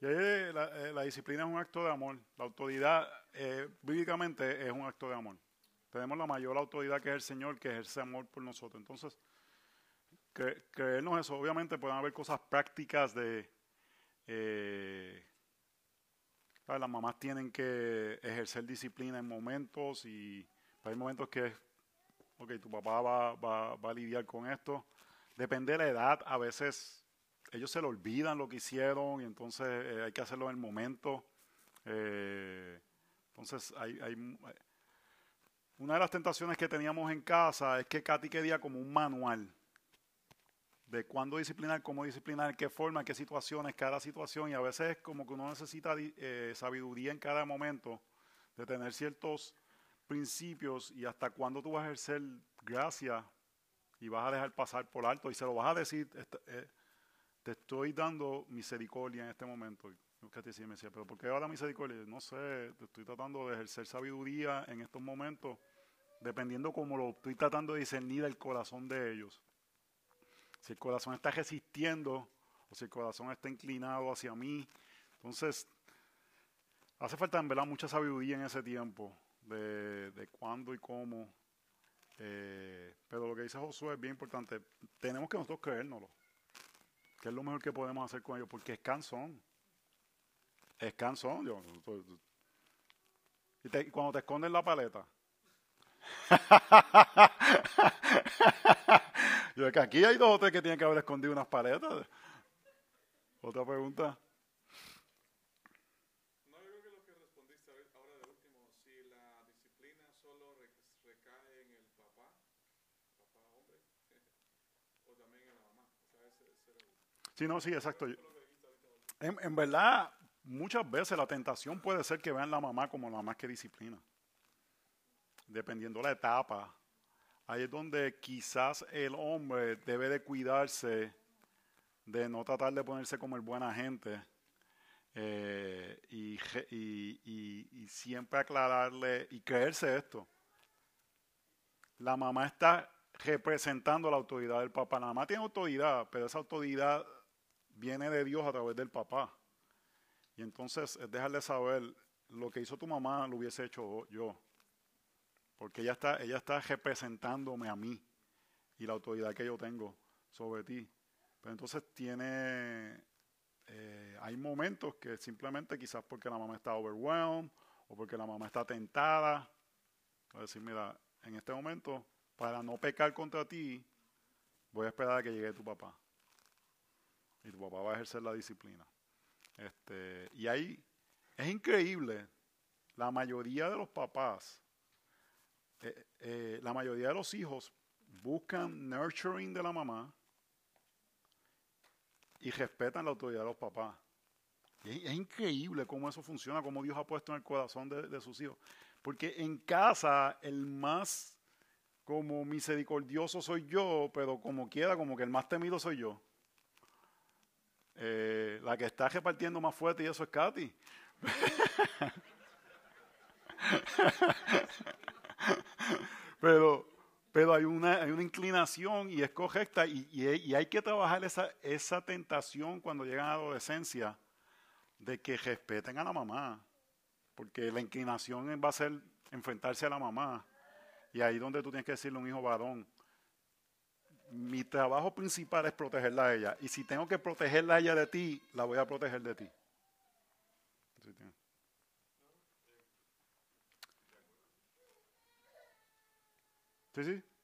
Y ahí la, eh, la disciplina es un acto de amor. La autoridad, eh, bíblicamente, es un acto de amor. Tenemos la mayor autoridad que es el Señor, que ejerce amor por nosotros. Entonces, creernos eso. Obviamente pueden haber cosas prácticas de... Eh, las mamás tienen que ejercer disciplina en momentos y hay momentos que ok, tu papá va, va, va a lidiar con esto. Depende de la edad, a veces ellos se lo olvidan lo que hicieron y entonces eh, hay que hacerlo en el momento. Eh, entonces, hay, hay, una de las tentaciones que teníamos en casa es que Katy quería como un manual de cuándo disciplinar, cómo disciplinar, qué forma, qué situaciones, cada situación. Y a veces es como que uno necesita eh, sabiduría en cada momento de tener ciertos principios y hasta cuándo tú vas a ejercer gracia y vas a dejar pasar por alto y se lo vas a decir, eh, te estoy dando misericordia en este momento. Que te decía, me decía, pero ¿por qué ahora misericordia? No sé, te estoy tratando de ejercer sabiduría en estos momentos, dependiendo cómo lo estoy tratando de discernir el corazón de ellos. Si el corazón está resistiendo o si el corazón está inclinado hacia mí, entonces hace falta en verdad mucha sabiduría en ese tiempo de, de cuándo y cómo. Eh, pero lo que dice Josué es bien importante. Tenemos que nosotros creérnoslo. Que es lo mejor que podemos hacer con ellos, porque es cansón. Es cansón. Yo, y, cuando te escondes la paleta. yo que aquí hay dos o tres que tienen que haber escondido unas paletas. Otra pregunta. Sí, no, sí, exacto. En, verdad, muchas veces la tentación puede ser que vean la mamá como la más que disciplina. Dependiendo la etapa. Ahí es donde quizás el hombre debe de cuidarse de no tratar de ponerse como el buena gente. Eh, y- y siempre aclararle y creerse esto. La mamá está representando la autoridad del papá. La mamá tiene autoridad, pero esa autoridad viene de Dios a través del papá. Y entonces es dejarle saber lo que hizo tu mamá lo hubiese hecho yo. Porque ella está, ella está representándome a mí y la autoridad que yo tengo sobre ti. Pero entonces tiene, eh, hay momentos que simplemente quizás porque la mamá está overwhelmed o porque la mamá está tentada, a decir, mira, en este momento, para no pecar contra ti, voy a esperar a que llegue tu papá. Y tu papá va a ejercer la disciplina. Este, y ahí es increíble, la mayoría de los papás, eh, eh, la mayoría de los hijos buscan nurturing de la mamá y respetan la autoridad de los papás. Es, increíble cómo eso funciona, cómo Dios ha puesto en el corazón de, de sus hijos. Porque en casa el más como misericordioso soy yo, pero como quiera, como que el más temido soy yo. Eh, la que está repartiendo más fuerte y eso es Katy. pero, pero hay una, hay una inclinación y es correcta y, y hay- que trabajar esa, esa tentación cuando llegan a la adolescencia de que respeten a la mamá, porque la inclinación va a ser enfrentarse a la mamá. Y ahí donde tú tienes que decirle a un hijo varón, mi trabajo principal es protegerla a ella. Y si tengo que protegerla a ella de ti, la voy a proteger de ti. Sí, tiene-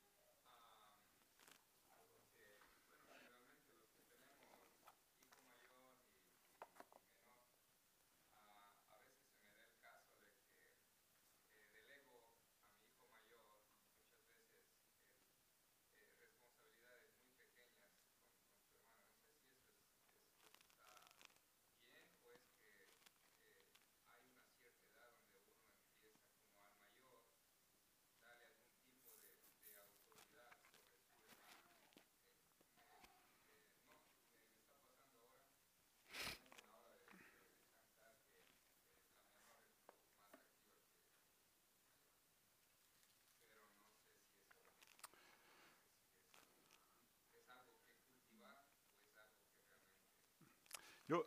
Yo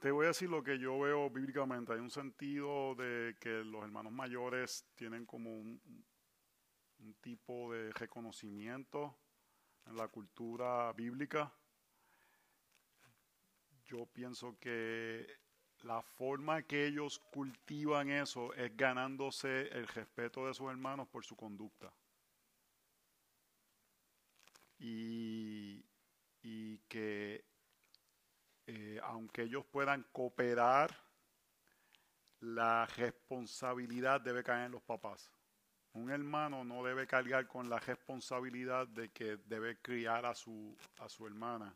te voy a decir lo que yo veo bíblicamente. Hay un sentido de que los hermanos mayores tienen como un, tipo de reconocimiento en la cultura bíblica. Yo pienso que la forma que ellos cultivan eso es ganándose el respeto de sus hermanos por su conducta. Y, y que eh, aunque ellos puedan cooperar, la responsabilidad debe caer en los papás. Un hermano no debe cargar con la responsabilidad de que debe criar a su, a su hermana,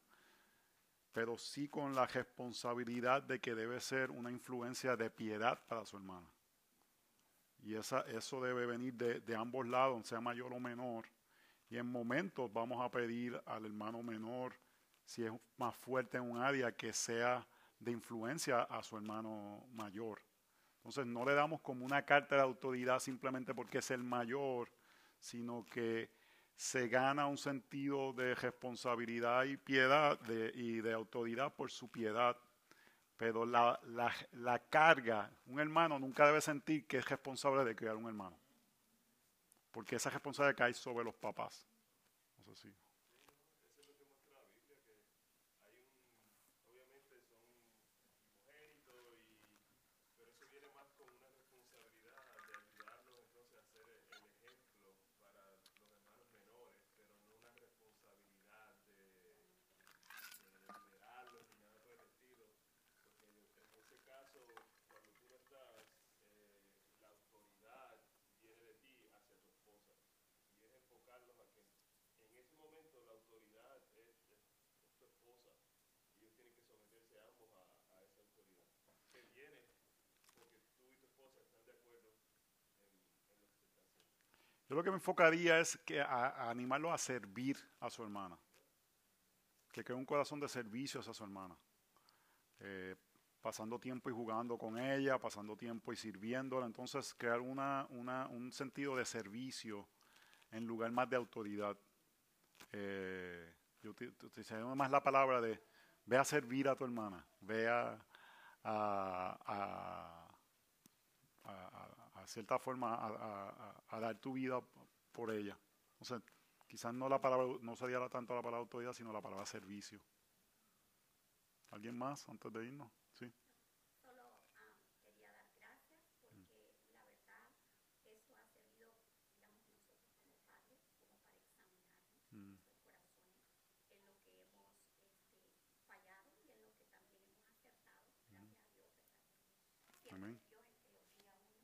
pero sí con la responsabilidad de que debe ser una influencia de piedad para su hermana. Y esa, eso debe venir de, de ambos lados, sea mayor o menor. Y en momentos vamos a pedir al hermano menor, si es más fuerte en un área, que sea de influencia a su hermano mayor. Entonces no le damos como una carta de autoridad simplemente porque es el mayor, sino que se gana un sentido de responsabilidad y piedad y de autoridad por su piedad. Pero la carga, un hermano nunca debe sentir que es responsable de criar un hermano. Porque esa responsabilidad cae sobre los papás. No sé si. Eso es lo que muestra la Biblia, que hay un, obviamente son primogénitos, y, pero eso viene más con una responsabilidad de ayudarlos entonces a ser el, el ejemplo para los hermanos menores, pero no una responsabilidad de, de liderarlos ni nada por el estilo, porque en ese caso, cuando tú no estás, eh, la autoridad viene de ti hacia tu esposa, y es enfocarlos a que en ese momento la autoridad es, es- es tu esposa y ellos tienen que someterse ambos a, a esa autoridad que viene porque tú y tu esposa están de acuerdo en, en lo que se está haciendo. Yo lo que me enfocaría es que a, a animarlo a servir a su hermana. Que cree un corazón de servicio hacia su hermana. Eh, pasando tiempo y jugando con ella, pasando tiempo y sirviéndola. Entonces, crear una, un sentido de servicio en lugar más de autoridad. Eh, yo utilizaría más la palabra de ve a servir a tu hermana, ve a cierta forma a, dar tu vida por ella. O sea, quizás no la palabra, no sería tanto la palabra autoridad, sino la palabra servicio. ¿Alguien más antes de irnos? Sí. Solo um, quería dar gracias porque la verdad eso ha servido, digamos, nosotros como padres, como para examinar Mm. nuestros corazones en lo que hemos este, fallado y en lo que también hemos acertado. Gracias a Dios, ¿verdad? Siempre Amén. es Dios el que lo guía a uno.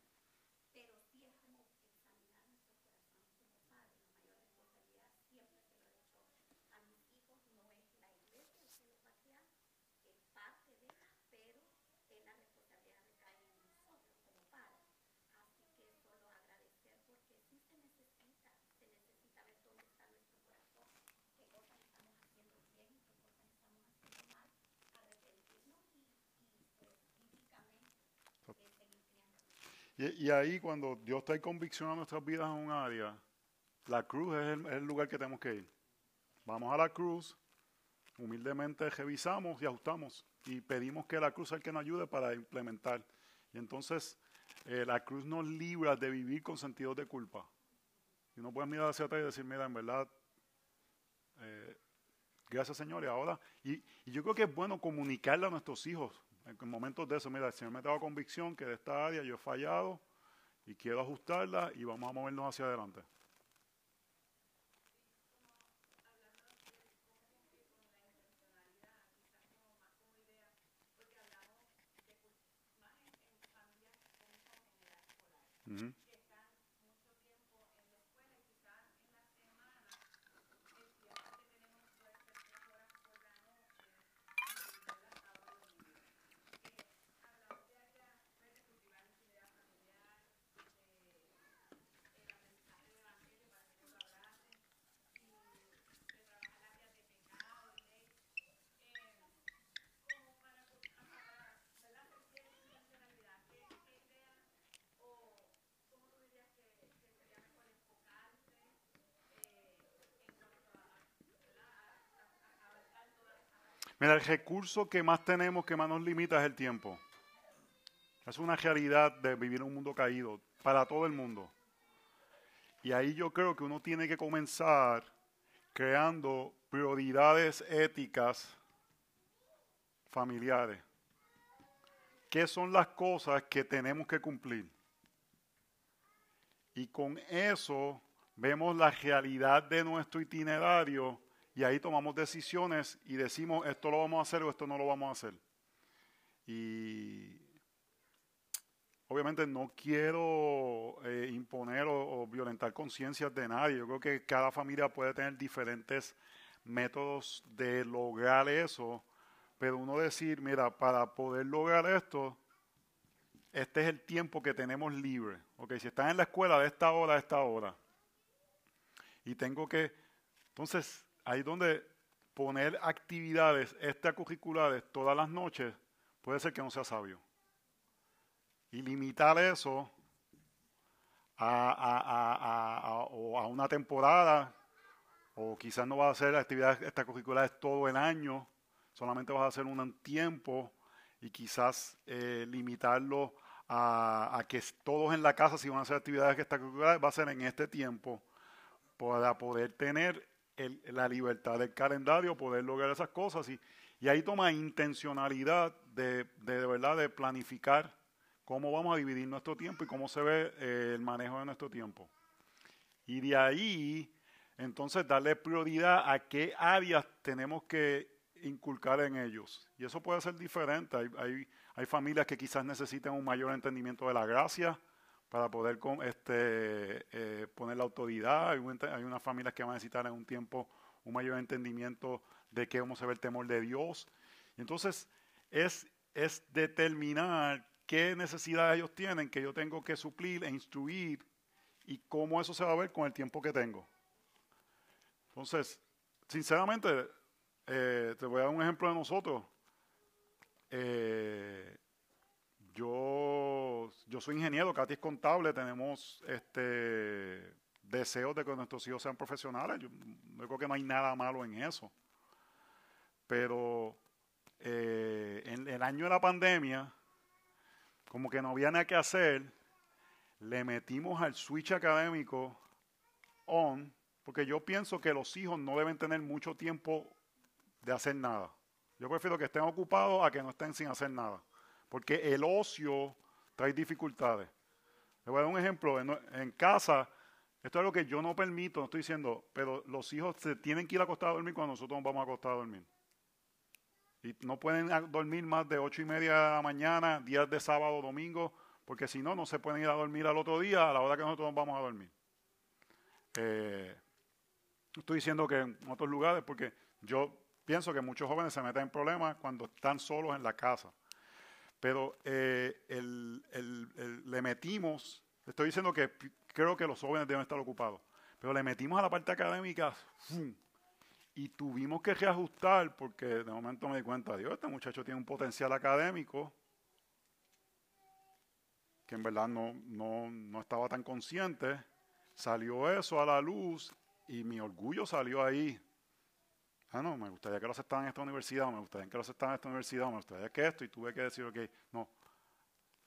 Pero sí es como examinar nuestros corazones como padres. La mayor responsabilidad siempre se lo he hecho a mis hijos, no es la iglesia el que los va a criar, es parte de, pero eh, la responsabilidad recae en nosotros como padres. Así que solo agradecer porque sí se necesita, se necesita ver dónde está nuestro corazón, qué cosas estamos haciendo bien y qué cosas estamos haciendo mal, arrepentirnos y, y pues bíblicamente eh, seguir criando. Y, ahí cuando Dios trae convicción a nuestras vidas en un área, la cruz es el, lugar que tenemos que ir. Vamos a la cruz, humildemente revisamos y ajustamos y pedimos que la cruz sea el que nos ayude para implementar. Y entonces eh, la cruz nos libra de vivir con sentidos de culpa. Y no puedes mirar hacia atrás y decir, mira, en verdad, eh, gracias Señor, y ahora, y yo creo que es bueno comunicarle a nuestros hijos en en momentos de eso, mira, el Señor me ha dado convicción que de esta área yo he fallado y quiero ajustarla y vamos a movernos hacia adelante. Ujú. Mira, el recurso que más tenemos, que más nos limita, es el tiempo. Es una realidad de vivir en un mundo caído para todo el mundo. Y ahí yo creo que uno tiene que comenzar creando prioridades éticas familiares. ¿Qué son las cosas que tenemos que cumplir? Y con eso vemos la realidad de nuestro itinerario y ahí tomamos decisiones y decimos esto lo vamos a hacer o esto no lo vamos a hacer. Y obviamente no quiero eh, imponer o, o violentar conciencias de nadie. Yo creo que cada familia puede tener diferentes métodos de lograr eso, pero uno decir, mira, para poder lograr esto, este es el tiempo que tenemos libre. Ok, si están en la escuela de esta hora a esta hora, y tengo que, entonces, ahí donde poner actividades extracurriculares todas las noches, puede ser que no sea sabio. Y limitar eso a, a- a- o a una temporada, o quizás no vas a hacer actividades extracurriculares todo el año, solamente vas a hacer un tiempo y quizás eh, limitarlo a, a que todos en la casa, si van a hacer actividades extracurriculares, va a ser en este tiempo para poder tener la libertad del calendario, poder lograr esas cosas. Y, y ahí toma intencionalidad de, de, de verdad de planificar cómo vamos a dividir nuestro tiempo y cómo se ve eh, el manejo de nuestro tiempo. Y de ahí, entonces, darle prioridad a qué áreas tenemos que inculcar en ellos. Y eso puede ser diferente. Hay, hay, hay familias que quizás necesitan un mayor entendimiento de la gracia para poder con, este, eh, poner la autoridad. Hay, unas familias que van a necesitar en un tiempo un mayor entendimiento de qué cómo se ve el temor de Dios. Entonces es, determinar qué necesidades ellos tienen que yo tengo que suplir e instruir y cómo eso se va a ver con el tiempo que tengo. Entonces, sinceramente, eh, te voy a dar un ejemplo de nosotros. eh, yo, yo soy ingeniero, Katy es contable, tenemos este deseos de que nuestros hijos sean profesionales. Yo, yo creo que no hay nada malo en eso. Pero eh, en el año de la pandemia, como que no había nada que hacer, le metimos al switch académico on, porque yo pienso que los hijos no deben tener mucho tiempo de hacer nada. Yo prefiero que estén ocupados a que no estén sin hacer nada, porque el ocio trae dificultades. Le voy a dar un ejemplo. En, casa, esto es algo que yo no permito, no estoy diciendo, pero los hijos se tienen que ir a acostar a dormir cuando nosotros nos vamos a acostar a dormir. Y no pueden dormir más de ocho y media de la mañana, días de sábado, domingo, porque si no, no se pueden ir a dormir al otro día a la hora que nosotros nos vamos a dormir. Eh, estoy diciendo que en otros lugares, porque yo pienso que muchos jóvenes se meten en problemas cuando están solos en la casa. Pero eh, le metimos, estoy diciendo que creo que los jóvenes deben estar ocupados, pero le metimos a la parte académica y tuvimos que reajustar porque de momento me di cuenta, Dios, este muchacho tiene un potencial académico que en verdad no, no, no estaba tan consciente. Salió eso a la luz y mi orgullo salió ahí. Ah, no, me gustaría que lo aceptaran en esta universidad, me gustaría que lo aceptaran en esta universidad, me gustaría que esto, y tuve que decir, ok, no.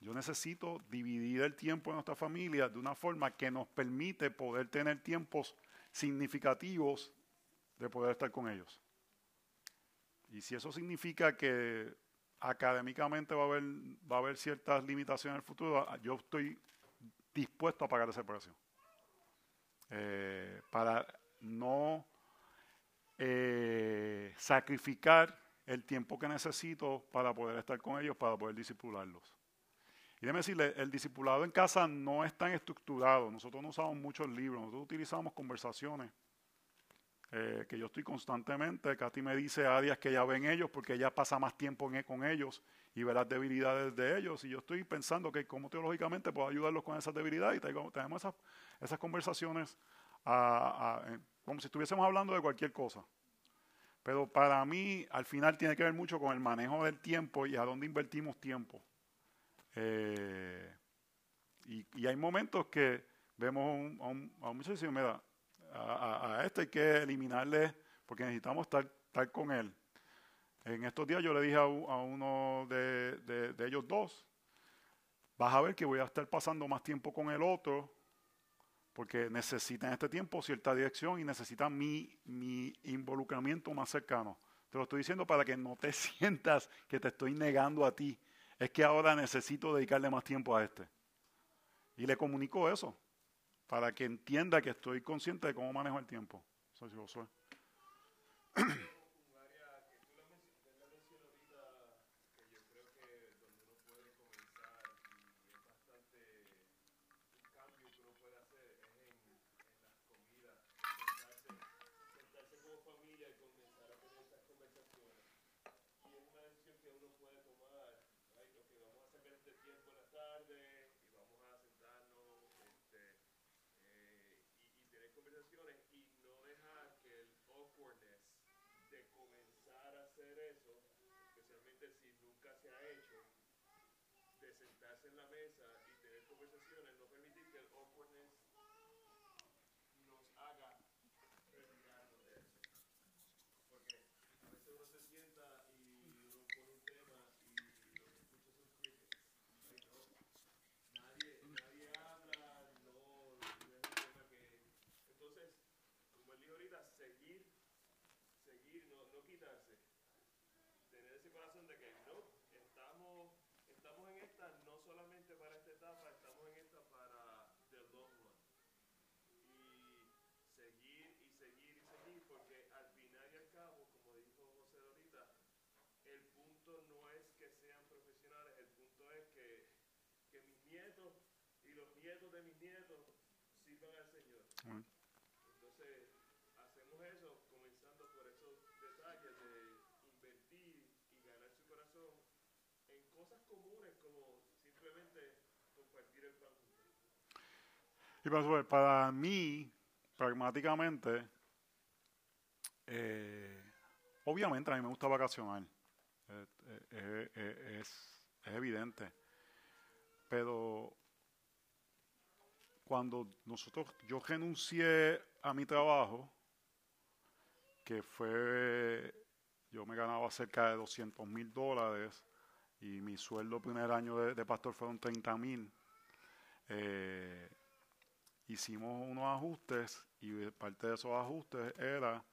Yo necesito dividir el tiempo de nuestra familia de una forma que nos permite poder tener tiempos significativos de poder estar con ellos. Y si eso significa que académicamente va a haber, va a haber ciertas limitaciones en el futuro, yo estoy dispuesto a pagar ese precio. Eh, para no eh, sacrificar el tiempo que necesito para poder estar con ellos, para poder disipularlos. Y déjeme decirle, el discipulado en casa no es tan estructurado. Nosotros no usamos muchos libros, nosotros utilizamos conversaciones eh, que yo estoy constantemente. Katy me dice áreas que ella ve en ellos porque ella pasa más tiempo en- con ellos y ve las debilidades de ellos. Y yo estoy pensando que cómo teológicamente puedo ayudarlos con esas debilidades. Y tenemos esas conversaciones a- eh, como si estuviésemos hablando de cualquier cosa. Pero para mí, al final, tiene que ver mucho con el manejo del tiempo y a dónde invertimos tiempo. Eh, y, hay momentos que vemos a un, a muchacho y decimos, mira, a, este hay que eliminarle porque necesitamos estar, con él. En estos días yo le dije a, uno de ellos dos, vas a ver que voy a estar pasando más tiempo con el otro porque necesitan este tiempo cierta dirección y necesitan mi, mi involucramiento más cercano. Te lo estoy diciendo para que no te sientas que te estoy negando a ti. Es que ahora necesito dedicarle más tiempo a este. Y le comunico eso, para que entienda que estoy consciente de cómo manejo el tiempo. Soy Josué. un área que tú la, menc- usted la mencionó ahorita, que yo creo que donde uno puede comenzar y es bastante un cambio que uno puede hacer es en, en las comidas, sentarse, sentarse como familia y comenzar a tener esas conversaciones. Y es una decisión que uno puede tomar, right? ok, vamos a sacar este tiempo en la tarde y vamos a sentarnos este, eh, y, y tener conversaciones y no dejar que el awkwardness de comenzar a hacer eso, especialmente si nunca se ha hecho, de sentarse en la mesa y tener conversaciones, no permitir que el awkwardness nos haga retirarnos de eso. Porque a veces uno se sienta y uno pone un tema y lo que escucha son crickets. Ay, no. Nadie, nadie habla, no, no es un tema que... Entonces, como él dijo ahorita, seguir, seguir, no, quitarse. Tener ese corazón de que no, estamos, estamos en esta no solamente para esta etapa, estamos en esta para the long run. Y seguir y seguir y seguir, porque al final y al cabo, como dijo José ahorita, el punto no es que sean profesionales, el punto es que, que mis nietos y los nietos de mis nietos sirvan al Señor. Amén. Entonces, hacemos eso comenzando por esos detalles de invertir y ganar su corazón en cosas comunes como simplemente compartir el pan juntos. Y para, para mí, pragmáticamente, eh, obviamente a mí me gusta vacacionar. Eh, eh, es, evidente. Pero cuando nosotros, yo renuncié a mi trabajo, que fue, yo me ganaba cerca de 200 mil dólares y mi sueldo primer año de, de pastor fueron 30 mil. Hicimos unos ajustes y parte de esos ajustes era,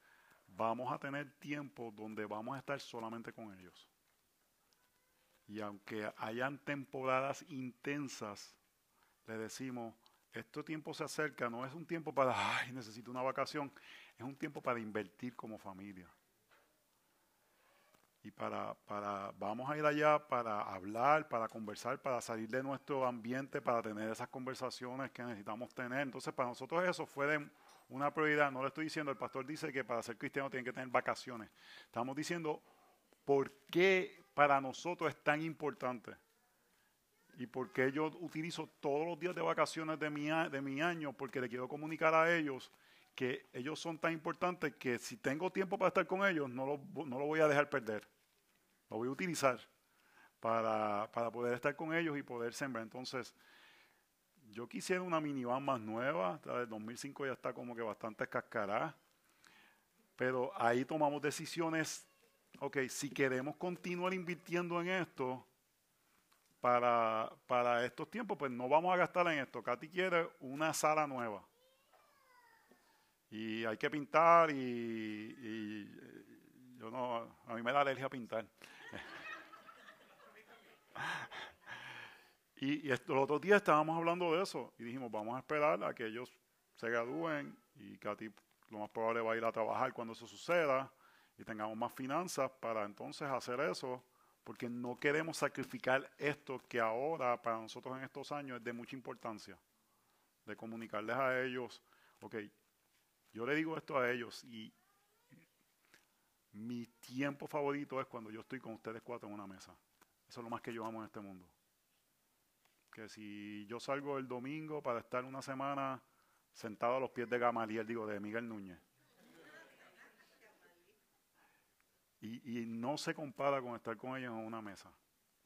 vamos a tener tiempo donde vamos a estar solamente con ellos. Y aunque hayan temporadas intensas, le decimos, este tiempo se acerca, no es un tiempo para, ay, necesito una vacación, es un tiempo para invertir como familia. Y para, para, vamos a ir allá para hablar, para conversar, para salir de nuestro ambiente, para tener esas conversaciones que necesitamos tener. Entonces, para nosotros eso fue de una prioridad. No le estoy diciendo, el pastor dice que para ser cristiano tienen que tener vacaciones. Estamos diciendo por qué para nosotros es tan importante. Y por qué yo utilizo todos los días de vacaciones de mi, de mi año, porque le quiero comunicar a ellos que ellos son tan importantes que si tengo tiempo para estar con ellos, no lo, no lo voy a dejar perder. Lo voy a utilizar para, para poder estar con ellos y poder sembrar. Entonces, yo quisiera una minivan más nueva. La del 2005 ya está como que bastante cascarada. Pero ahí tomamos decisiones. Ok, si queremos continuar invirtiendo en esto para, para estos tiempos, pues no vamos a gastar en esto. Katy quiere una sala nueva. Y hay que pintar y, y, yo no, a mí me da alergia a pintar. Y, y los otros días estábamos hablando de eso y dijimos, vamos a esperar a que ellos se gradúen y Katy lo más probable va a ir a trabajar cuando eso suceda y tengamos más finanzas para entonces hacer eso, porque no queremos sacrificar esto que ahora para nosotros en estos años es de mucha importancia, de comunicarles a ellos, ok, yo le digo esto a ellos y mi tiempo favorito es cuando yo estoy con ustedes cuatro en una mesa. Eso es lo más que yo amo en este mundo. Que si yo salgo el domingo para estar una semana sentado a los pies de Gamaliel, digo, de Miguel Núñez. Y, y no se compara con estar con ellos en una mesa.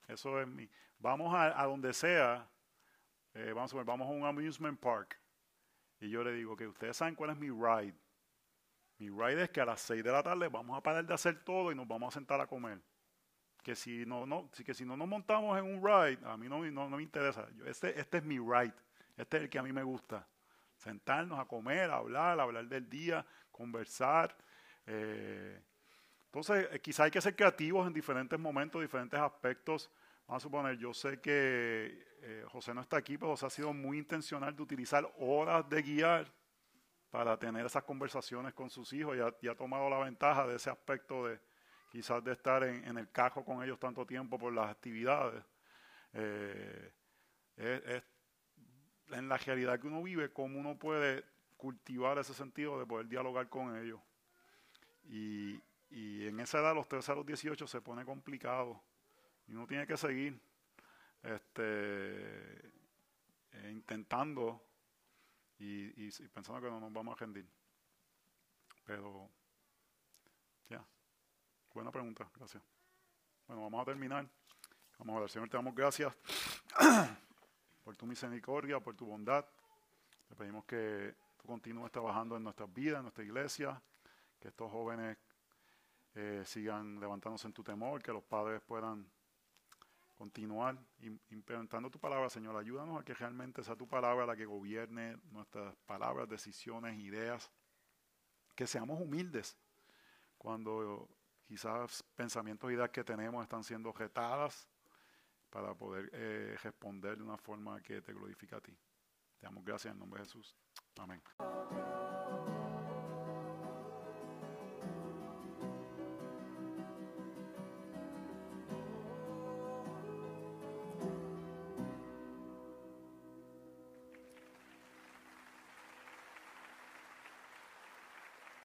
Eso es mi. Vamos a, a donde sea, eh, vamos a vamos a un amusement park. Y yo le digo que ustedes saben cuál es mi ride. Mi ride es que a las 6 de la tarde vamos a parar de hacer todo y nos vamos a sentar a comer. Que si no, no, que si no nos montamos en un ride, a mí no, me interesa. Yo, este, este es mi ride. Este es el que a mí me gusta. Sentarnos a comer, a hablar, hablar del día, conversar. eh, entonces, eh, quizá hay que ser creativos en diferentes momentos, diferentes aspectos. Vamos a suponer, yo sé que eh, José no está aquí, pero José ha sido muy intencional de utilizar horas de guiar para tener esas conversaciones con sus hijos y ha, tomado la ventaja de ese aspecto de quizás de estar en, el cajo con ellos tanto tiempo por las actividades. Eh, es, en la realidad que uno vive, cómo uno puede cultivar ese sentido de poder dialogar con ellos. Y, y en esa edad, los 13 a los 18, se pone complicado. Y uno tiene que seguir este, eh, intentando y, y, pensando que no nos vamos a rendir. Pero, ya, buena pregunta, gracias. Bueno, vamos a terminar. Vamos a ver, Señor, te damos gracias por tu misericordia, por tu bondad. Te pedimos que tú continúes trabajando en nuestras vidas, en nuestra iglesia, que estos jóvenes eh, sigan levantándose en tu temor, que los padres puedan continuar im- implementando tu palabra, Señor. Ayúdanos a que realmente sea tu palabra la que gobierne nuestras palabras, decisiones, ideas. Que seamos humildes cuando quizás pensamientos e ideas que tenemos están siendo retadas para poder eh, responder de una forma que te glorifica a ti. Te damos gracias en el nombre de Jesús. Amén.